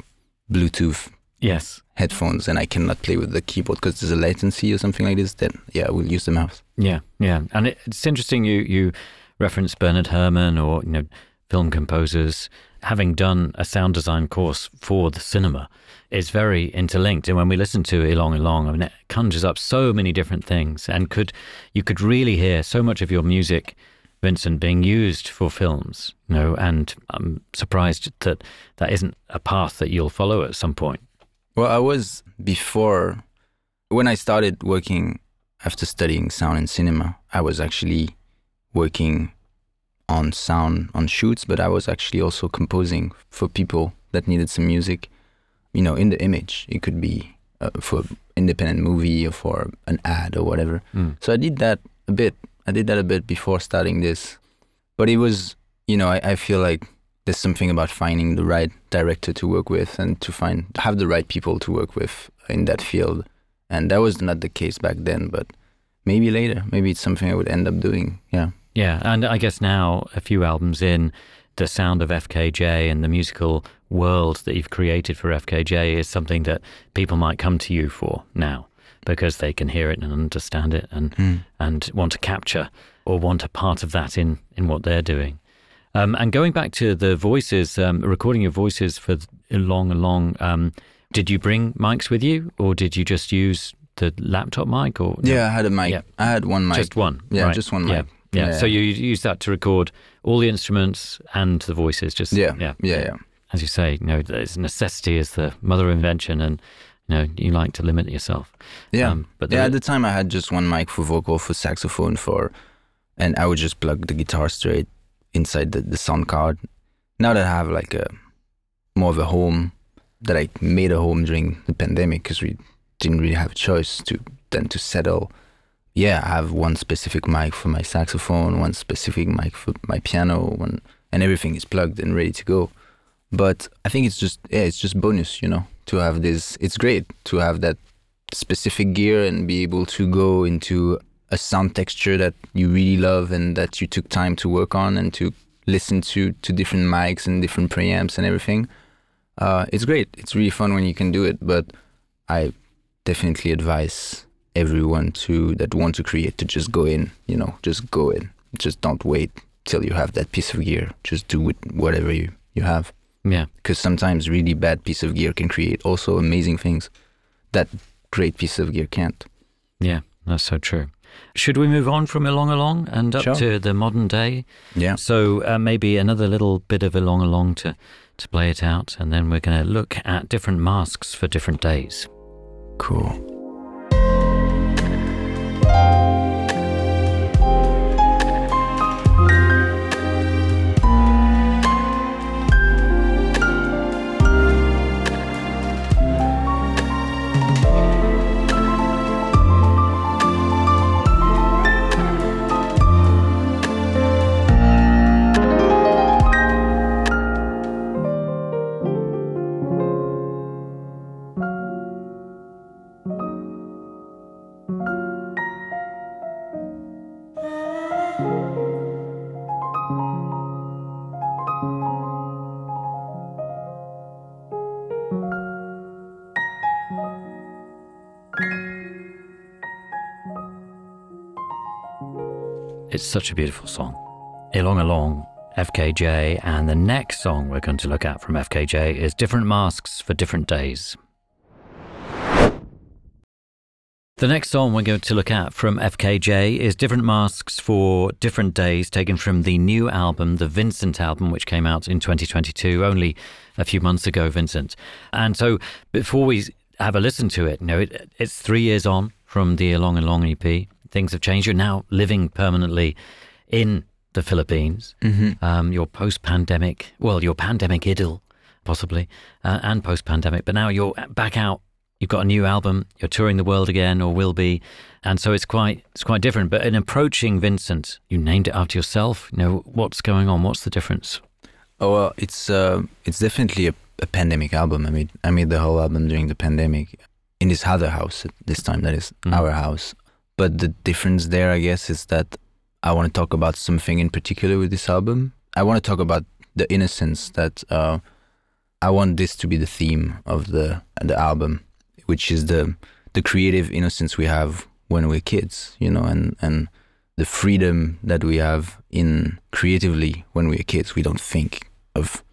Bluetooth Yes. headphones and I cannot play with the keyboard because there's a latency or something like this, then yeah, we'll use the mouse. Yeah, yeah, and it, it's interesting you you reference Bernard Herrmann or you know film composers having done a sound design course for the cinema is very interlinked. And when we listen to Ylang Ylang, I mean, it conjures up so many different things, and could you could really hear so much of your music, Vincent, being used for films. You know, and I'm surprised that that isn't a path that you'll follow at some point. Well, I was before when I started working after studying sound and cinema, I was actually working on sound on shoots, but I was actually also composing for people that needed some music, you know, in the image. It could be uh, for independent movie or for an ad or whatever. Mm. So I did that a bit. I did that a bit before starting this, but it was, you know, I, I feel like there's something about finding the right director to work with and to find have the right people to work with in that field. And that was not the case back then, but maybe later, maybe it's something I would end up doing. Yeah. Yeah, and I guess now, a few albums in, the sound of FKJ and the musical world that you've created for FKJ is something that people might come to you for now because they can hear it and understand it and and want to capture or want a part of that in in what they're doing. Um, and going back to the voices, um, recording your voices for Ylang Ylang. Um, did you bring mics with you, or did you just use the laptop mic? Or no? Yeah, I had a mic. Yeah. I had one mic. Just one. Yeah, right. just one mic. Yeah. Yeah. So you use that to record all the instruments and the voices. Just Yeah. yeah, Yeah, yeah. As you say, you know, it's necessity is the mother of invention, and you know, you like to limit yourself. Yeah. Um, but yeah, at the time I had just one mic for vocal, for saxophone, for, and I would just plug the guitar straight inside the, the sound card. Now that I have like a more of a home, that I made a home during the pandemic because we didn't really have a choice to then to settle. Yeah, I have one specific mic for my saxophone, one specific mic for my piano, one, and everything is plugged and ready to go. But I think it's just yeah, it's just bonus, you know, to have this. It's great to have that specific gear and be able to go into a sound texture that you really love and that you took time to work on and to listen to to different mics and different preamps and everything. Uh, it's great. It's really fun when you can do it. But I definitely advise everyone to that want to create to just go in. You know, just go in. Just don't wait till you have that piece of gear. Just do it whatever you you have yeah, because sometimes really bad piece of gear can create also amazing things that great piece of gear can't. yeah, that's so true. Should we move on from Ylang Ylang and up Sure. to the modern day? Yeah. So uh, maybe another little bit of Ylang Ylang to to play it out, and then we're going to look at different masks for different days. Cool. Such a beautiful song. Ylang Ylang, FKJ, and the next song we're going to look at from FKJ is Different Masks for Different Days. The next song we're going to look at from FKJ is Different Masks for Different Days, taken from the new album, the Vincent album, which came out in 2022, only a few months ago, Vincent. And so before we have a listen to it, you know, it, it's three years on from the Ylang Ylang EP. Things have changed. You're now living permanently in the Philippines. Um, your post pandemic, well, your pandemic idyll, possibly, uh, and post pandemic, but now you're back out you've got a new album, you're touring the world again, or will be, and so it's quite it's quite different. But in approaching Vincent, you named it after yourself. You know what's going on? What's the difference? Oh well, it's uh, it's definitely a, a pandemic album. I made I made the whole album during the pandemic in this other house. at This time, that is Mhm. our house. But the difference there, I guess, is that I want to talk about something in particular with this album. I want to talk about the innocence that uh, I want this to be the theme of the the album, which is the the creative innocence we have when we're kids, you know, and and the freedom that we have in creatively when we're kids. We don't think of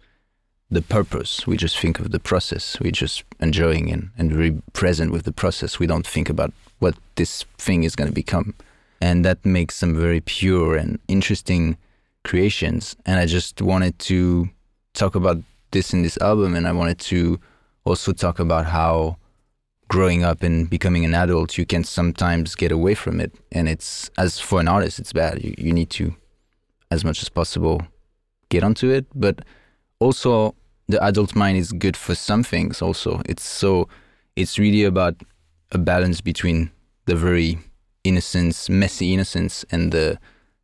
the purpose. We just think of the process. We're just enjoying and, and very present with the process. We don't think about what this thing is going to become. And that makes some very pure and interesting creations. And I just wanted to talk about this in this album. And I wanted to also talk about how growing up and becoming an adult, you can sometimes get away from it. And it's, as for an artist, it's bad. You, you need to, as much as possible, get onto it. But also, the adult mind is good for some things also. It's so, it's really about a balance between the very innocence, messy innocence, and the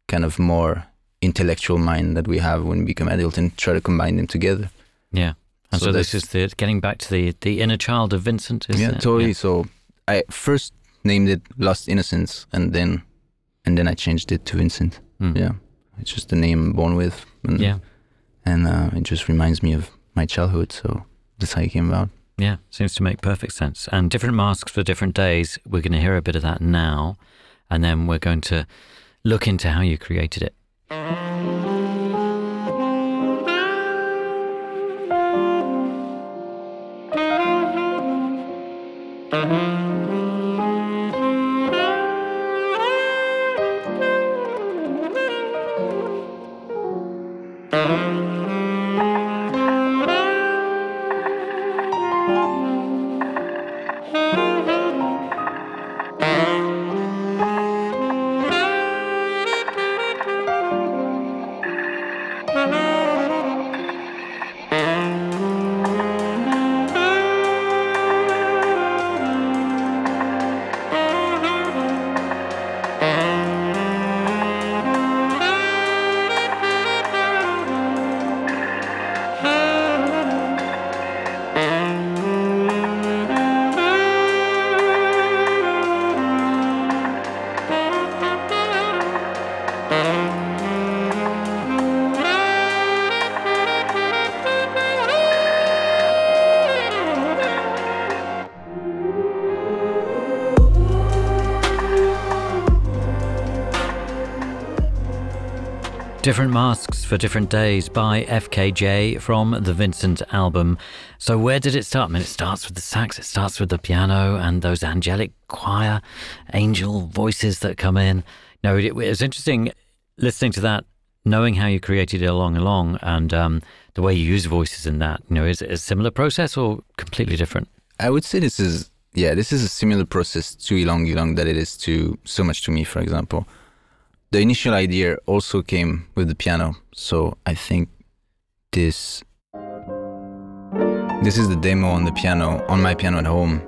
kind of more intellectual mind that we have when we become adult and try to combine them together. Yeah, and so, So this is the getting back to the the inner child of Vincent. Is yeah, it? totally. So I first named it Lost Innocence, and then and then I changed it to Vincent. Mm. Yeah, it's just the name I'm born with. And, yeah, and uh, it just reminds me of my childhood. So that's how it came about. Yeah. Seems to make perfect sense. And different masks for different days. We're going to hear a bit of that now, and then we're going to look into how you created it. Different Masks for Different Days by FKJ from the Vincent album. So, where did it start? I mean, it starts with the sax, it starts with the piano and those angelic choir, angel voices that come in. No, it, it was interesting listening to that, knowing how you created it Ylang Ylang and um, the way you use voices in that. You know, is it a similar process or completely different? I would say this is yeah, this is a similar process to Ylang Ylang that it is to so much to me, for example. The initial idea also came with the piano, so I think this this is the demo on the piano on my piano at home.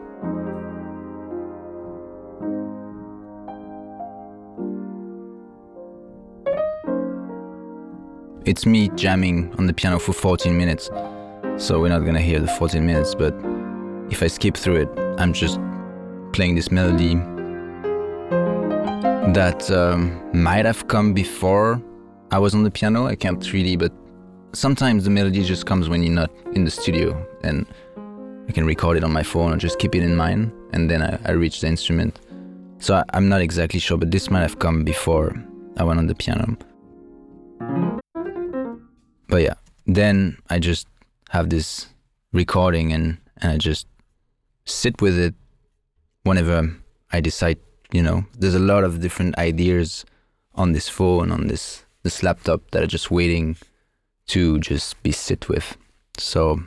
It's me jamming on the piano for 14 minutes, so we're not gonna hear the 14 minutes, but if I skip through it, I'm just playing this melody that um, might have come before I was on the piano. I can't really, but sometimes the melody just comes when you're not in the studio, and I can record it on my phone or just keep it in mind, and then I, I reach the instrument. So I, I'm not exactly sure, but this might have come before I went on the piano. But yeah, then I just have this recording and, and I just sit with it whenever I decide, you know, there's a lot of different ideas on this phone, on this this laptop that are just waiting to just be sit with. So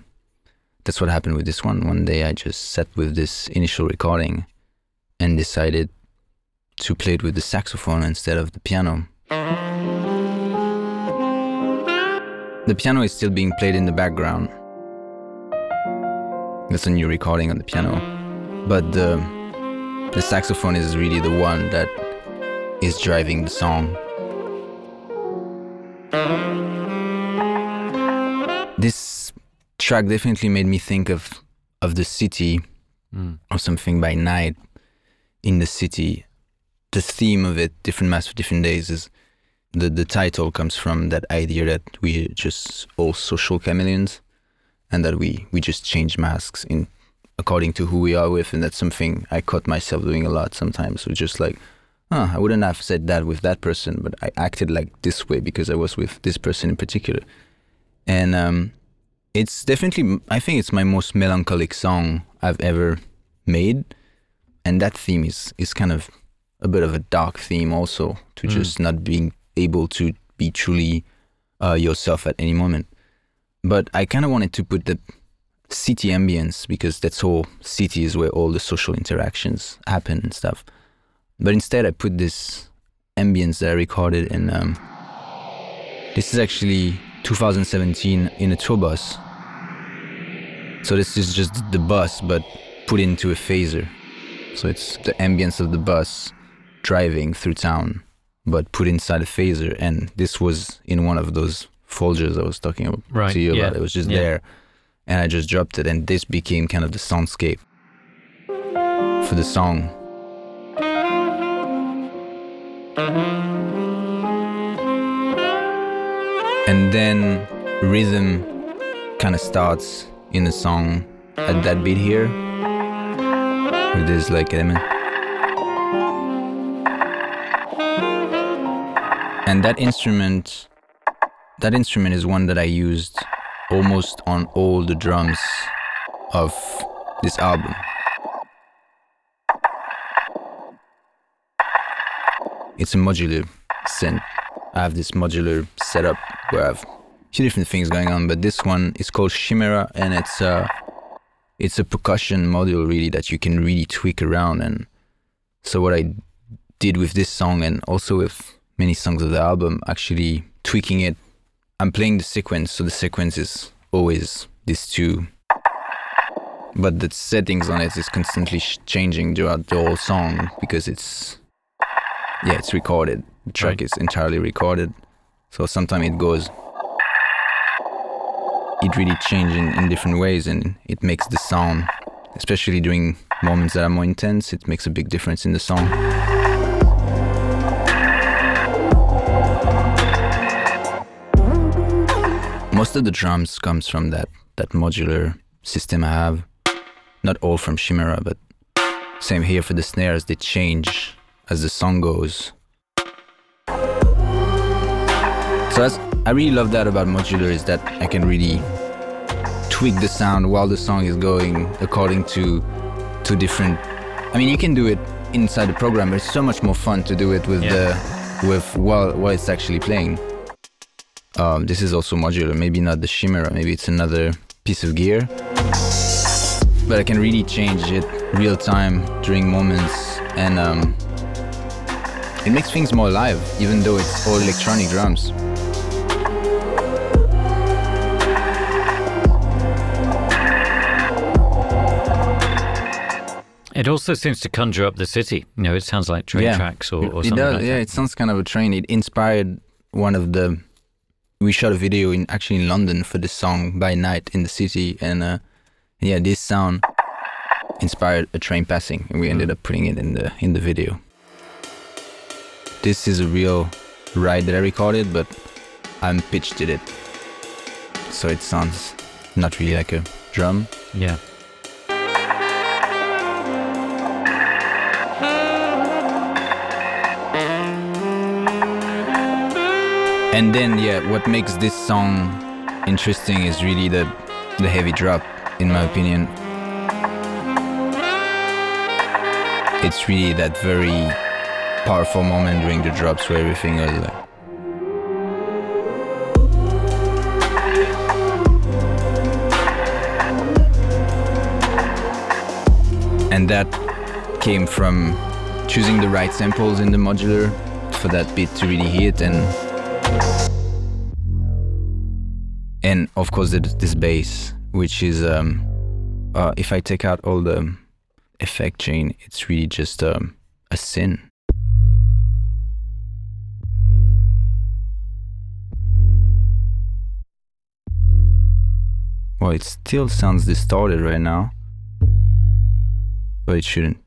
that's what happened with this one. One day I just sat with this initial recording and decided to play it with the saxophone instead of the piano. The piano is still being played in the background. That's a new recording on the piano. But the the saxophone is really the one that is driving the song. This track definitely made me think of of the city Mm. or something by night in the city. The theme of it, different mass for different days, is the the title comes from that idea that we're just all social chameleons, and that we we just change masks in according to who we are with, and that's something I caught myself doing a lot sometimes. So just like, huh, I wouldn't have said that with that person, but I acted like this way because I was with this person in particular, and um, it's definitely I think it's my most melancholic song I've ever made, and that theme is is kind of a bit of a dark theme also to Mm. just not being able to be truly uh, yourself at any moment. But I kind of wanted to put the city ambience because that's all city is where all the social interactions happen and stuff. But instead, I put this ambience that I recorded in. Um, this is actually 2017 in a tour bus. So this is just the bus, but put into a phaser. So it's the ambience of the bus driving through town, but put inside a phaser. And this was in one of those folders I was talking about Right, to you yeah, about. It was just yeah. there, and I just dropped it, and this became kind of the soundscape for the song. And then rhythm kind of starts in the song at that beat here with this like element. And that instrument that instrument is one that I used almost on all the drums of this album. It's a modular synth. I have this modular setup where I have few different things going on, but this one is called Chimera and it's a it's a percussion module really that you can really tweak around and so what I did with this song and also with many songs of the album actually tweaking it I'm playing the sequence so the sequence is always these two. But the settings on it is constantly sh- changing throughout the whole song because it's yeah it's recorded. The track Right. is entirely recorded. So sometimes it goes it really changes in, in different ways and it makes the sound especially during moments that are more intense it makes a big difference in the song most of the drums comes from that that modular system i have. Not all from chimera but same here for the snares they change as the song goes. So that's, i really love that about modular is that i can really tweak the sound while the song is going according to to different i mean you can do it inside the program but it's so much more fun to do it with Yeah. the with while while it's actually playing um, this is also modular maybe not the chimera maybe it's another piece of gear but i can really change it real time during moments and um, it makes things more alive even though it's all electronic drums It also seems to conjure up the city. You know, it sounds like train Yeah. tracks or, or it something does like yeah that. it sounds kind of a train it inspired one of the we shot a video in actually in london for this song by night in the city and uh yeah this sound inspired a train passing and we ended up putting it in the in the video. This is a real ride that i recorded but i'm pitched it. So it sounds not really like a drum. Yeah. And then yeah, what makes this song interesting is really the the heavy drop, in my opinion. It's really that very powerful moment during the drops where everything was like uh, and that came from choosing the right samples in the modular for that beat to really hit and and of course this bass which is um uh, if i take out all the effect chain it's really just um, a sin. Well it still sounds distorted right now but it shouldn't.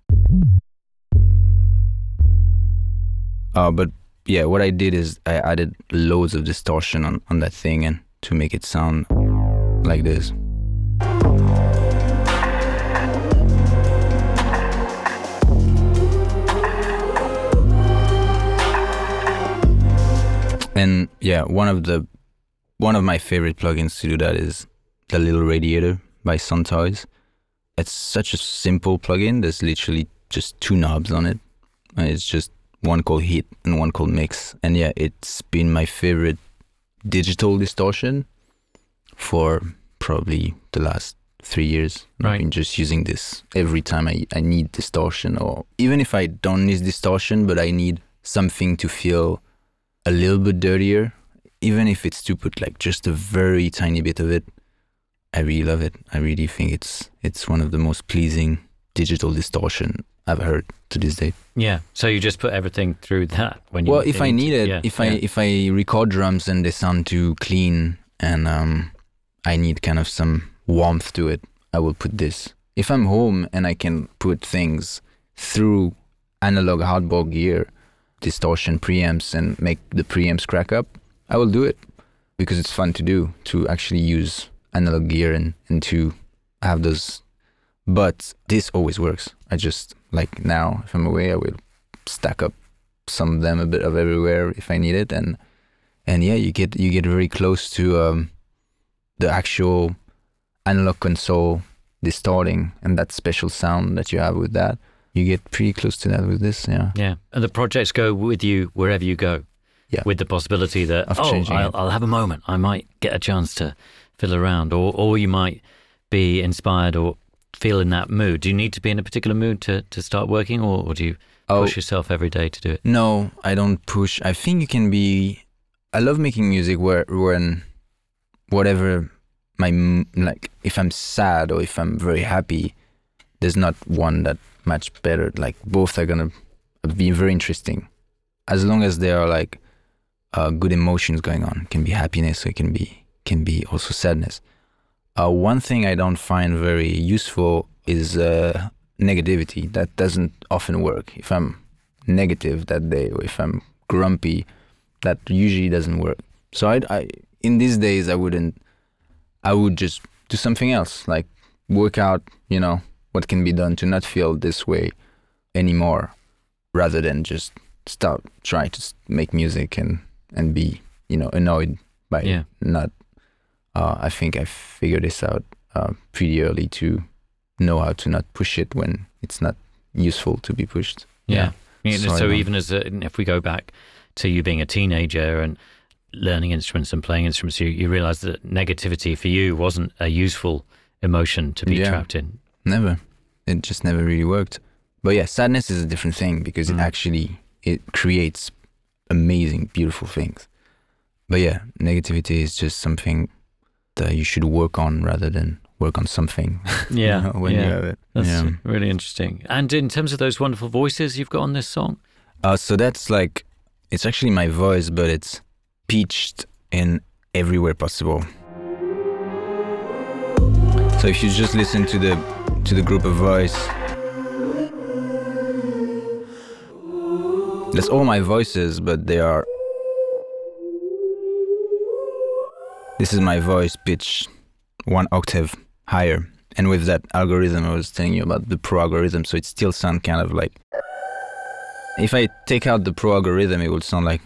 Uh, but yeah what i did is i added loads of distortion on, on that thing and to make it sound like this and yeah one of the one of my favorite plugins to do that is the little radiator by Soundtoys. It's such a simple plugin. There's literally just two knobs on it. It's just one called Heat and one called mix. And yeah, it's been my favorite digital distortion for probably the last three years. Right. I've been just using this every time I, I need distortion or even if I don't need distortion, but I need something to feel a little bit dirtier, even if it's to put like just a very tiny bit of it. I really love it. I really think it's it's one of the most pleasing digital distortion I've heard to this day. Yeah. So you just put everything through that when you. Well, if I need it, yeah, if I yeah. if I record drums and they sound too clean and um, I need kind of some warmth to it, I will put this. If I'm home and I can put things through analog hardball gear, distortion preamps, and make the preamps crack up, I will do it because it's fun to do to actually use analog gear and, and to have those. But this always works. I just like now, if I'm away, I will stack up some of them a bit of everywhere if I need it, and and yeah, you get you get very close to um, the actual analog console distorting and that special sound that you have with that. You get pretty close to that with this, yeah. Yeah. And the projects go with you wherever you go. Yeah. With the possibility that Of oh, changing I'll. I'll have a moment. I might get a chance to fiddle around, or or you might be inspired or feel in that mood. Do you need to be in a particular mood to to start working, or, or do you Oh. push yourself every day to do it? No, I don't push. I think you can be. I love making music where when whatever my like if I'm sad or if I'm very happy, there's not one that much better. Like both are gonna be very interesting, as long as there are like uh, good emotions going on. It can be happiness, or it can be can be also sadness. Uh, one thing I don't find very useful is uh, negativity. That doesn't often work. If I'm negative that day, or if I'm grumpy, that usually doesn't work. So I, I in these days, I wouldn't. I would just do something else, like work out. You know what can be done to not feel this way anymore, rather than just start trying to make music and and be you know annoyed by Yeah. not. Uh, I think I figured this out uh, pretty early to know how to not push it when it's not useful to be pushed. Yeah. Yeah, So so don't- even as a, if we go back to you being a teenager and learning instruments and playing instruments, you, you realize that negativity for you wasn't a useful emotion to be Yeah. trapped in. Never. It just never really worked. But yeah, sadness is a different thing because Mm. it actually it creates amazing, beautiful things. But yeah, negativity is just something that you should work on rather than work on something. [LAUGHS] you Yeah. know, when you yeah. have it. That's yeah. really interesting. And in terms of those wonderful voices you've got on this song, Uh, so that's like it's actually my voice, but it's pitched in everywhere possible. So if you just listen to the to the group of voice, that's all my voices, but they are. This is my voice pitch one octave higher, and with that algorithm I was telling you about the pro algorithm, so it still sounds kind of like if I take out the pro algorithm, it would sound like.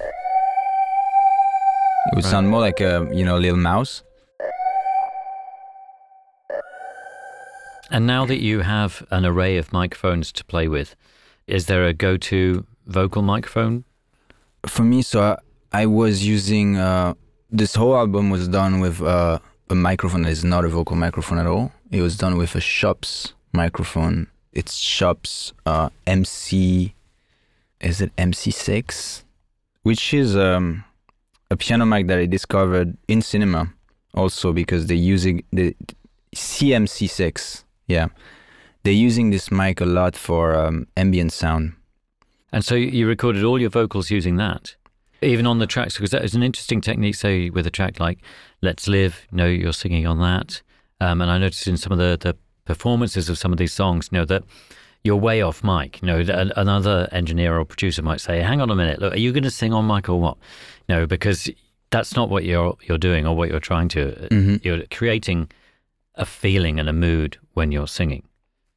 It would sound more like a you know little mouse. And now that you have an array of microphones to play with, is there a go-to vocal microphone? For me, so I, I was using uh, this whole album was done with uh, a microphone that is not a vocal microphone at all. It was done with a Schoeps microphone. It's Schoeps uh, MC. Is it MC6? Which is um, a piano mic that I discovered in cinema, also because they're using the CMC6. Yeah, they're using this mic a lot for um, ambient sound. And so you recorded all your vocals using that, even on the tracks, because that is an interesting technique. Say with a track like "Let's Live," you know, you're singing on that. Um, and I noticed in some of the, the performances of some of these songs, you know, that you're way off mic. You know, another engineer or producer might say, "Hang on a minute, look, are you going to sing on mic or what?" No, because that's not what you're you're doing or what you're trying to. Mhm. You're creating a feeling and a mood when you're singing.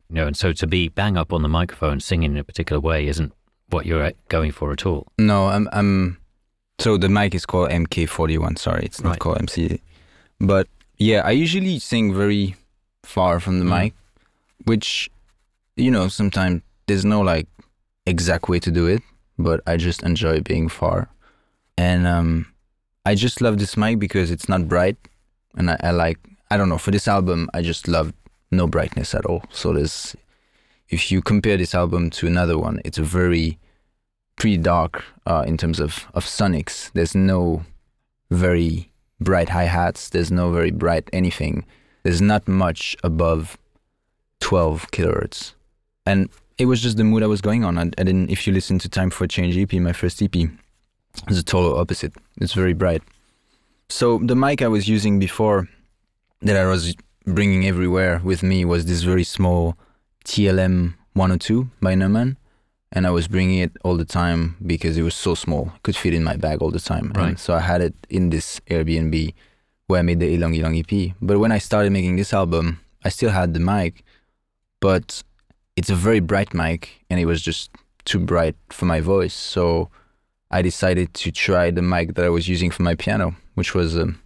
You know, and so to be bang up on the microphone singing in a particular way isn't what you're uh, going for at all. No, I'm. I'm. So the mic is called MK41. Sorry, it's not Right. called MC. But yeah, I usually sing very far from the Mm. mic, which, you know, sometimes there's no like exact way to do it, but I just enjoy being far, and um, I just love this mic because it's not bright, and I, I like. I don't know. For this album, I just love no brightness at all. So there's. If you compare this album to another one, it's a very pretty dark uh, in terms of, of sonics. There's no very bright hi hats. There's no very bright anything. There's not much above 12 kilohertz. And it was just the mood I was going on. And, and if you listen to Time for a Change EP, my first EP, it's the total opposite. It's very bright. So the mic I was using before that I was bringing everywhere with me was this very small TLM 102 by Neumann and I was bringing it all the time because it was so small. It could fit in my bag all the time. Right. And so I had it in this Airbnb where I made the Ylang Ylang EP. But when I started making this album, I still had the mic, but it's a very bright mic and it was just too bright for my voice. So I decided to try the mic that I was using for my piano, which was um,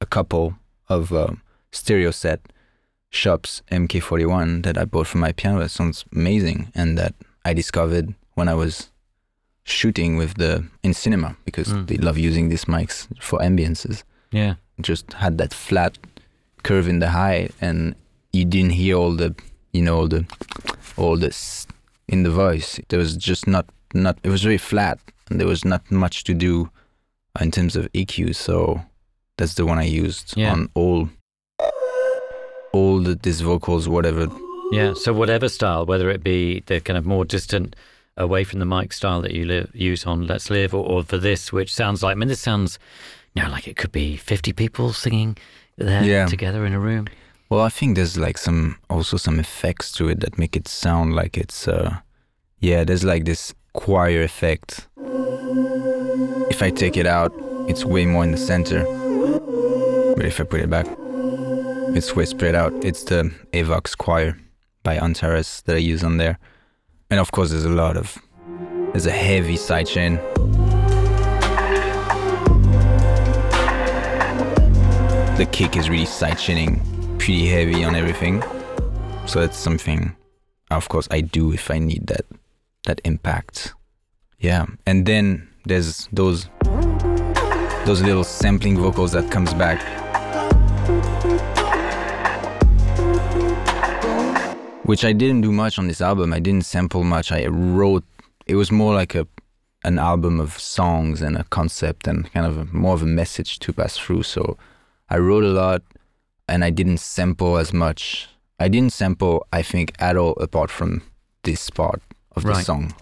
a couple of uh, stereo set Schoeps MK41 that I bought for my piano. That sounds amazing, and that I discovered when I was shooting with the in cinema because Mm. they love using these mics for ambiances. Yeah. Just had that flat curve in the high, and you didn't hear all the you know all the all this in the voice. There was just not not. It was very flat, and there was not much to do in terms of EQ. So that's the one I used Yeah. on all all the, these vocals, whatever. Yeah. So whatever style, whether it be the kind of more distant, away from the mic style that you live, use on Let's Live, or, or for this, which sounds like, I mean, this sounds, you know, like it could be 50 people singing there Yeah. together in a room. Well, I think there's like some also some effects to it that make it sound like it's uh yeah, there's like this choir effect. If I take it out, it's way more in the center. But if I put it back, it's way spread out. It's the Avox choir by Antares that I use on there. And of course there's a lot of there's a heavy sidechain. The kick is really sidechaining pretty heavy on everything. So that's something of course I do if I need that that impact. Yeah. And then there's those those little sampling vocals that comes back. Which I didn't do much on this album. I didn't sample much. I wrote it was more like a an album of songs and a concept and kind of a, more of a message to pass through. So I wrote a lot and I didn't sample as much. I didn't sample, I think, at all apart from this part of the song.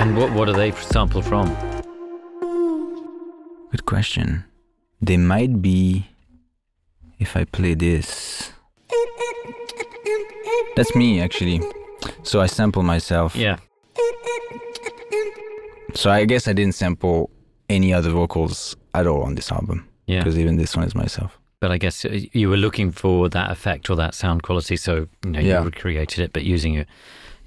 And what, what are they sampled from? Good question. They might be if I play this. That's me actually. So I sample myself. Yeah. So I guess I didn't sample any other vocals at all on this album Yeah. because even this one is myself. but I guess uh, you were looking for that effect or that sound quality, so you know Yeah. you recreated it, but using it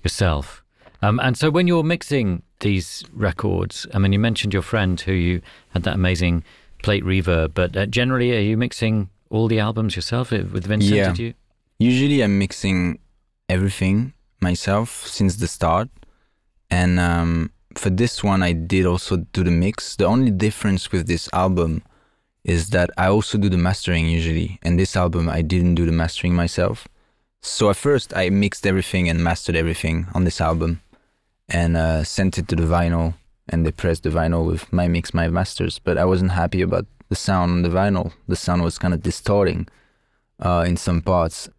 yourself. Um, and so when you're mixing these records, I mean, you mentioned your friend who you had that amazing plate reverb, but uh, generally, are you mixing all the albums yourself uh, with Vincent? Yeah. Did you? Usually, I'm mixing everything myself since the start, and um, for this one, I did also do the mix. The only difference with this album is that I also do the mastering usually, and this album I didn't do the mastering myself. So at first, I mixed everything and mastered everything on this album, and uh, sent it to the vinyl, and they pressed the vinyl with my mix, my masters. But I wasn't happy about the sound on the vinyl. The sound was kind of distorting uh, in some parts,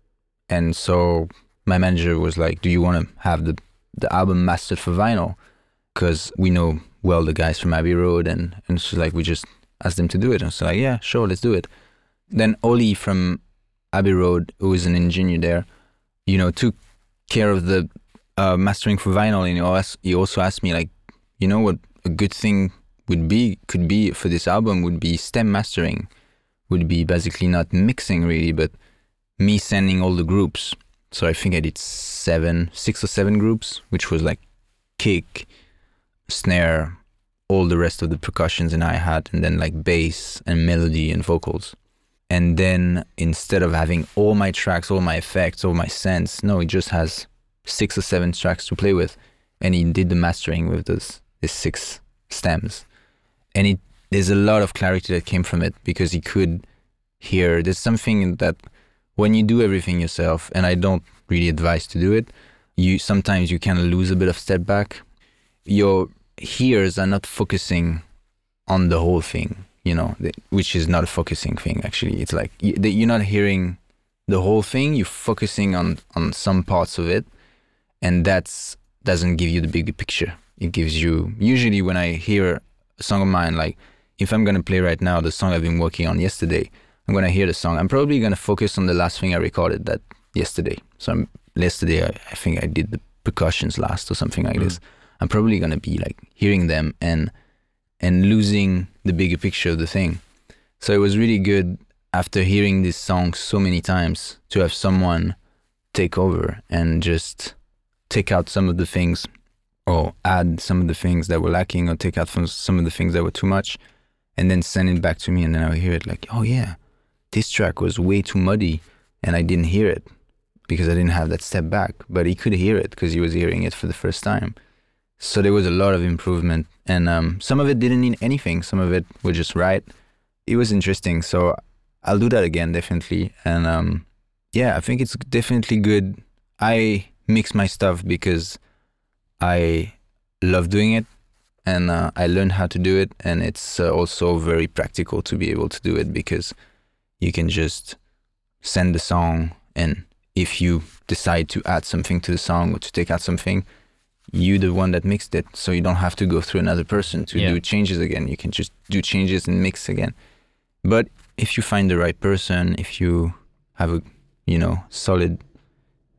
and so my manager was like, "Do you want to have the the album mastered for vinyl?" Because we know well the guys from Abbey Road, and and so like we just asked them to do it, and so like, "Yeah, sure, let's do it." Then Oli from Abbey Road, who is an engineer there, you know, took care of the uh, mastering for vinyl, and he also, asked me like, you know, what a good thing would be could be for this album would be stem mastering, would be basically not mixing really, but me sending all the groups. So I think I did seven, six or seven groups, which was like kick, snare, all the rest of the percussions and I had, and then like bass and melody and vocals. And then instead of having all my tracks, all my effects, all my sense, no, it just has six or seven tracks to play with. And he did the mastering with those these six stems. And it there's a lot of clarity that came from it because he could hear there's something that when you do everything yourself, and I don't really advise to do it, you sometimes you kind of lose a bit of step back. Your ears are not focusing on the whole thing, you know, which is not a focusing thing. Actually, it's like you're not hearing the whole thing. You're focusing on on some parts of it, and that's doesn't give you the bigger picture. It gives you usually when I hear a song of mine, like if I'm gonna play right now the song I've been working on yesterday, I'm gonna hear the song. I'm probably gonna focus on the last thing I recorded that yesterday. So I'm, yesterday I, I think I did the percussions last or something like Mm. this. I'm probably gonna be like hearing them and and losing the bigger picture of the thing. So it was really good after hearing this song so many times to have someone take over and just take out some of the things or add some of the things that were lacking or take out from some of the things that were too much and then send it back to me and then I would hear it like, oh yeah, this track was way too muddy and I didn't hear it because I didn't have that step back. But he could hear it because he was hearing it for the first time. So there was a lot of improvement and um, some of it didn't need anything. Some of it was just right. It was interesting. So I'll do that again, definitely. And um, yeah, I think it's definitely good. I mix my stuff because I love doing it and uh, I learned how to do it. And it's uh, also very practical to be able to do it because you can just send the song. And if you decide to add something to the song or to take out something, you the one that mixed it. So you don't have to go through another person to Yeah. do changes again. You can just do changes and mix again. But if you find the right person, if you have a you know solid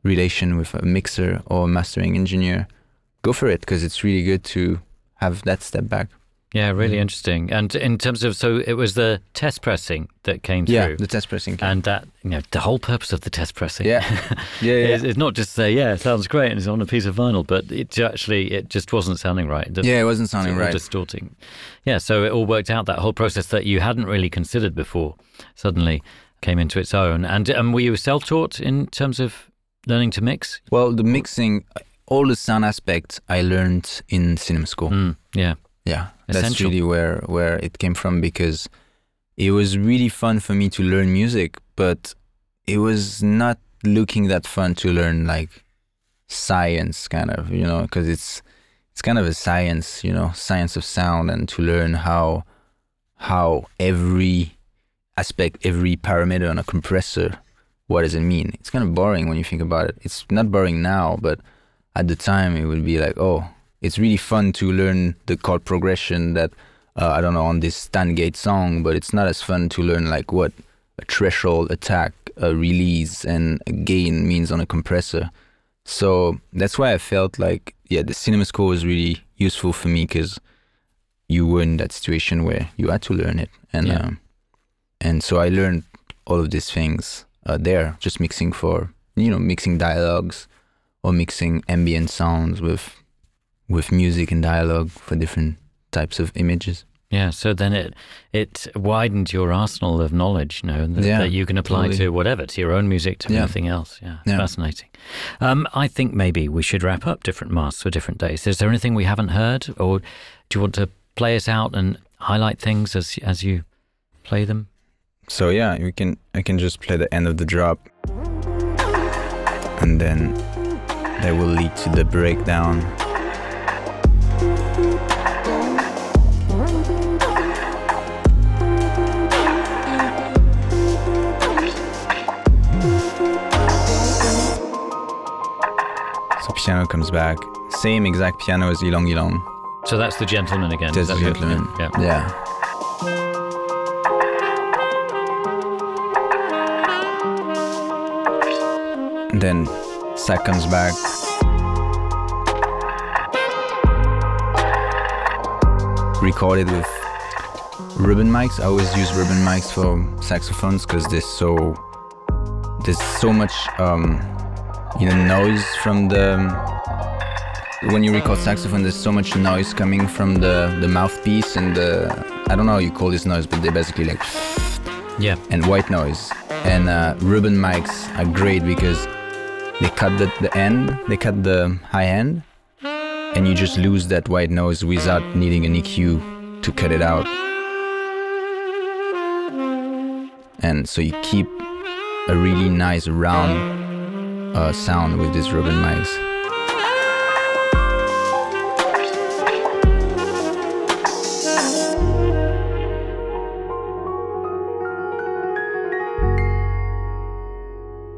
relation with a mixer or a mastering engineer, go for it because it's really good to have that step back. Yeah, really Mm. interesting. And in terms of, so it was the test pressing that came Yeah, through. Yeah, the test pressing. and that, you know, the whole purpose of the test pressing. Yeah. [LAUGHS] Yeah, yeah. is, is not just say, yeah, it sounds great and it's on a piece of vinyl, but it actually, it just wasn't sounding right. The- yeah, it wasn't it's sounding right. distorting. Yeah, so it all worked out. That whole process that you hadn't really considered before suddenly came into its own. And and were you self-taught in terms of learning to mix? Well, the mixing, all the sound aspects I learned in cinema school. Mm, yeah. Yeah, that's really where where it came from because it was really fun for me to learn music, but it was not looking that fun to learn like science kind of, you know, because it's it's kind of a science, you know, science of sound and to learn how how every aspect, every parameter on a compressor, what does it mean? It's kind of boring when you think about it. It's not boring now, but at the time it would be like, oh, it's really fun to learn the chord progression that uh, I don't know on this Stan Getz song, but it's not as fun to learn like what a threshold, attack, a release, and a gain means on a compressor. So that's why I felt like yeah, the cinema score was really useful for me because you were in that situation where you had to learn it, and Yeah. um, and so I learned all of these things uh, there, just mixing for you know mixing dialogues or mixing ambient sounds with with music and dialogue for different types of images. Yeah, so then it it widened your arsenal of knowledge, you know, that, Yeah, that you can apply totally. to whatever, to your own music, to Yeah. anything else. Yeah, Yeah. fascinating. Um, I think maybe we should wrap up different masks for different days. Is there anything we haven't heard, or do you want to play us out and highlight things as as you play them? So yeah, we can I can just play the end of the drop, and then that will lead to the breakdown. So piano comes back, same exact piano as Ylang Ylang. So that's the gentleman again. That's the gentleman. Yeah. Yeah. Then comes back. Recorded with ribbon mics. I always use ribbon mics for saxophones because there's so there's so much um, you know noise from the when you record saxophone, there's so much noise coming from the, the mouthpiece and the I don't know how you call this noise, but they're basically like Yeah. and white noise. And uh, ribbon mics are great because they cut the, the end, they cut the high end, and you just lose that white noise without needing an EQ to cut it out. And so you keep a really nice round uh, sound with these ribbon mics.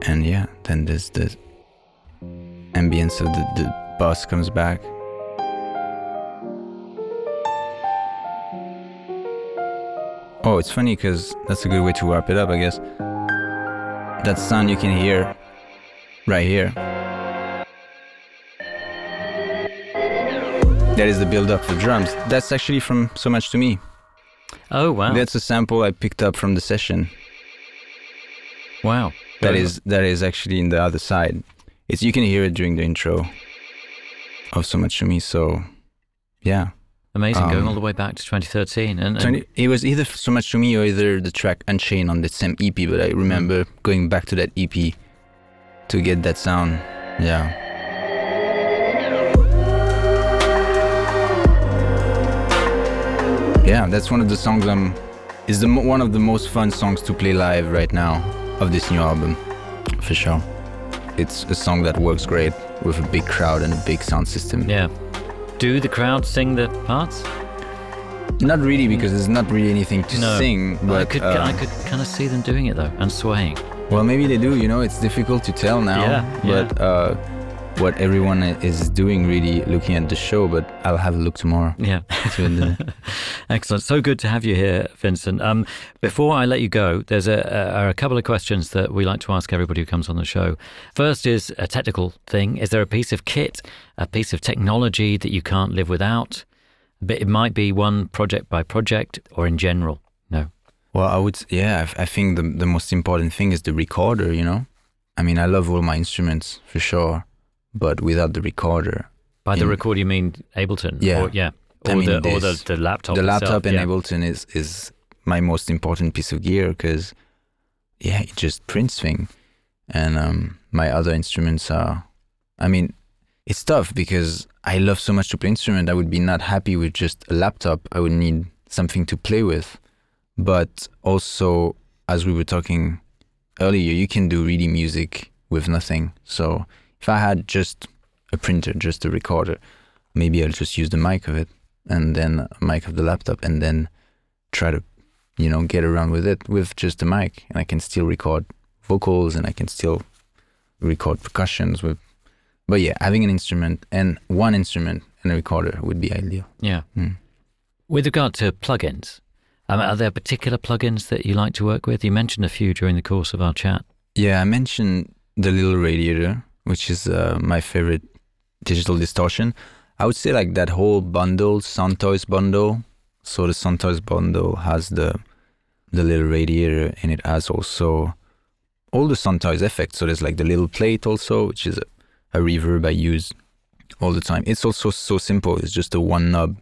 and yeah, then there's the ambience of the, the bus comes back. Oh, it's funny because that's a good way to wrap it up, I guess. That sound you can hear right here. That is the build up for drums. That's actually from So Much to Me. Oh wow. That's a sample I picked up from the session. wow. That is that is actually in the other side. It's you can hear it during the intro of So Much to Me. So yeah, amazing. going um, all the way back to 2013, and, and 20, it was either So Much to Me or either the track Unchained on the same EP. But I remember going back to that EP to get that sound. Yeah. Yeah, that's one of the songs I'm. Is the one of the most fun songs to play live right now of this new album, for sure. It's a song that works great with a big crowd and a big sound system. yeah. Do the crowd sing the parts? Not really because there's not really anything to No, sing. But I could uh, I could kind of see them doing it though and swaying. well, maybe they do. You know, it's difficult to tell now. Yeah, But uh, what everyone is doing, really looking at the show. But I'll have a look tomorrow. Yeah. to [LAUGHS] Excellent. So good to have you here, Vincent. Um, before I let you go, there's a, a, a couple of questions that we like to ask everybody who comes on the show. First is a technical thing. Is there a piece of kit, a piece of technology that you can't live without? But it might be one project by project or in general. No. Well, I would, yeah, I, I think the the most important thing is the recorder. You know, I mean, I love all my instruments for sure, but without the recorder, By the In- record, you mean Ableton? Yeah. Or, yeah. I mean, the, or the, the laptop. the itself, laptop in yeah. Ableton is is my most important piece of gear because, yeah, it just prints thing, and um, my other instruments are, I mean, it's tough because I love so much to play instrument. I would be not happy with just a laptop. I would need something to play with, but also as we were talking earlier, you can do really music with nothing. So if I had just a printer, just a recorder, maybe I'll just use the mic of it and then a mic of the laptop and then try to, you know, get around with it with just a mic. And I can still record vocals and I can still record percussions with. But yeah, having an instrument and one instrument and a recorder would be ideal. Yeah. Mm. With regard to plugins, um, are there particular plugins that you like to work with? You mentioned a few during the course of our chat. Yeah, I mentioned the little radiator, which is uh, my favorite digital distortion. I would say like that whole bundle, Soundtoys bundle. So the Soundtoys bundle has the the little radiator, and it has also all the Soundtoys effects. So there's like the little plate also, which is a, a reverb I use all the time. It's also so simple. It's just a one knob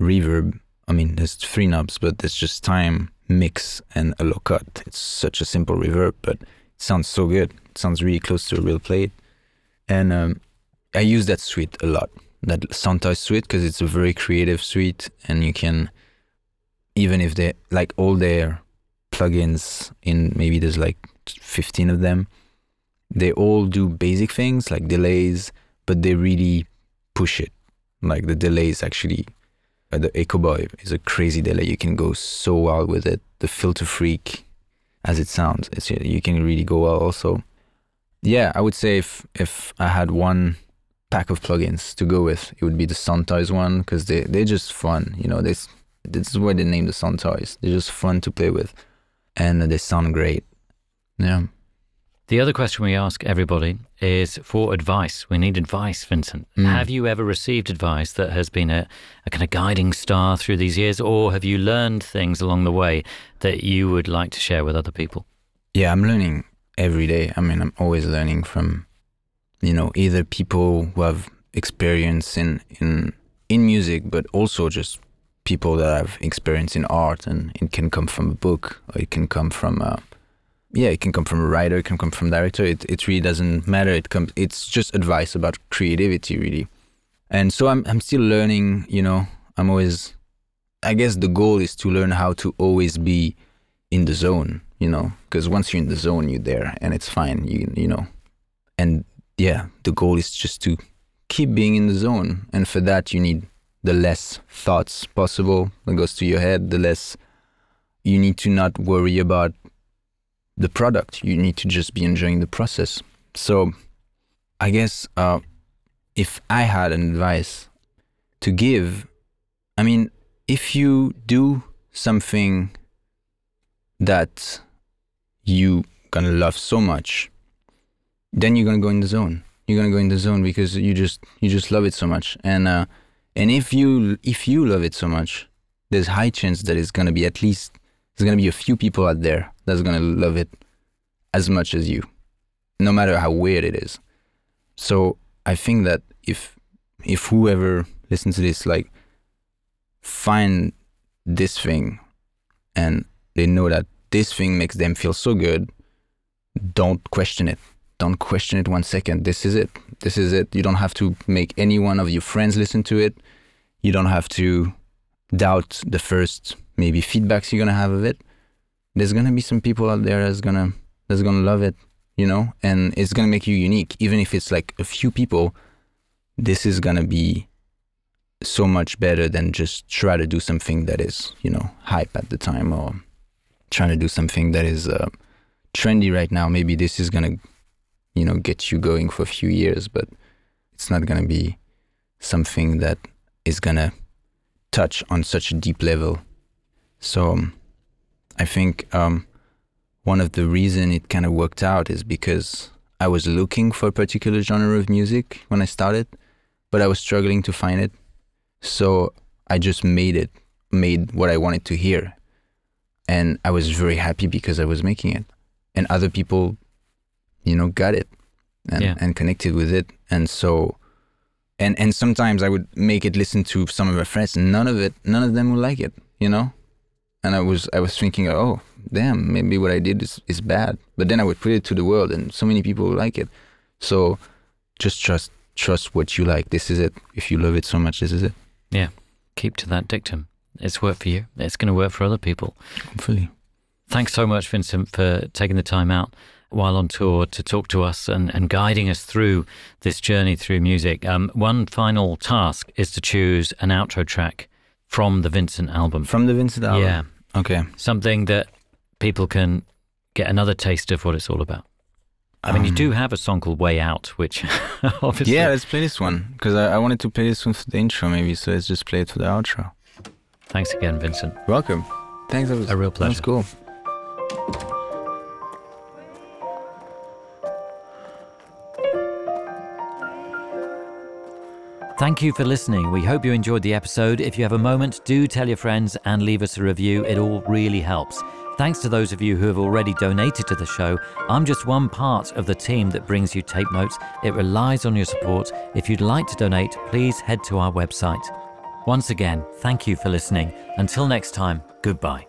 reverb. I mean, there's three knobs, but there's just time, mix, and a low cut. It's such a simple reverb, but sounds so good. It sounds really close to a real plate. And um, I use that suite a lot, that Soundtoys suite, because it's a very creative suite, and you can, even if they like all their plugins in maybe there's like 15 of them, they all do basic things like delays, but they really push it. Like the delays actually, uh, the Echo Boy is a crazy delay. You can go so wild with it. The Filter Freak, as it sounds, it's, you can really go well also. Yeah, I would say if if I had one pack of plugins to go with, it would be the Soundtoys one because they they're just fun. You know, this this is why they named the Soundtoys. They're just fun to play with, and they sound great. Yeah. The other question we ask everybody is for advice. We need advice, Vincent. Mm. Have you ever received advice that has been a, a kind of guiding star through these years, or have you learned things along the way that you would like to share with other people? Yeah, I'm learning every day. I mean, I'm always learning from, you know, either people who have experience in in in music, but also just people that have experience in art, and it can come from a book, or it can come from a, yeah, it can come from a writer, it can come from director. It it really doesn't matter. It comes. It's just advice about creativity, really. And so I'm I'm still learning. You know, I'm always. I guess the goal is to learn how to always be in the zone. You know, because once you're in the zone, you're there, and it's fine. You you know, and yeah, the goal is just to keep being in the zone, and for that you need the less thoughts possible that goes to your head. The less you need to not worry about the product. You need to just be enjoying the process. So, I guess uh, if I had an advice to give, I mean, if you do something that you gonna love so much, then you're gonna go in the zone. You're gonna go in the zone because you just you just love it so much. And uh, and if you if you love it so much, there's high chance that it's gonna be at least there's gonna be a few people out there that's gonna love it as much as you, no matter how weird it is. So I think that if if whoever listens to this like find this thing and they know that this thing makes them feel so good, don't question it. Don't question it one second. This is it. This is it. You don't have to make any one of your friends listen to it. You don't have to doubt the first maybe feedbacks you're gonna have of it. There's gonna be some people out there that's gonna that's gonna love it, you know, and it's gonna make you unique. Even if it's like a few people, this is gonna be so much better than just try to do something that is, you know, hype at the time or trying to do something that is uh, trendy right now. Maybe this is gonna, you know, get you going for a few years, but it's not gonna be something that is gonna touch on such a deep level. So um, I think um, one of the reason it kind of worked out is because I was looking for a particular genre of music when I started, but I was struggling to find it. So I just made it, made what I wanted to hear. And I was very happy because I was making it. And other people, you know, got it and, Yeah. and connected with it. And so, and, and sometimes I would make it listen to some of my friends and none of it, none of them would like it, you know? And I was, I was thinking, oh, damn, maybe what I did is, is bad. But then I would put it to the world and so many people would like it. So just trust, trust what you like. This is it. If you love it so much, this is it. Yeah. Keep to that dictum. It's worked for you. It's going to work for other people. Hopefully. Thanks so much, Vincent, for taking the time out while on tour to talk to us and, and guiding us through this journey through music. Um, one final task is to choose an outro track from the Vincent album. From the Vincent album? Yeah. Okay. Something that people can get another taste of what it's all about. I mean, you Um, do have a song called Way Out, which [LAUGHS] obviously. Yeah, let's play this one because I, I wanted to play this one for the intro, maybe. So let's just play it for the outro. Thanks again, Vincent. Welcome. Thanks. That was A real pleasure. pleasure. cool. Thank you for listening. We hope you enjoyed the episode. If you have a moment, do tell your friends and leave us a review. It all really helps. Thanks to those of you who have already donated to the show. I'm just one part of the team that brings you tape notes. It relies on your support. If you'd like to donate, please head to our website. Once again, thank you for listening. Until next time, goodbye.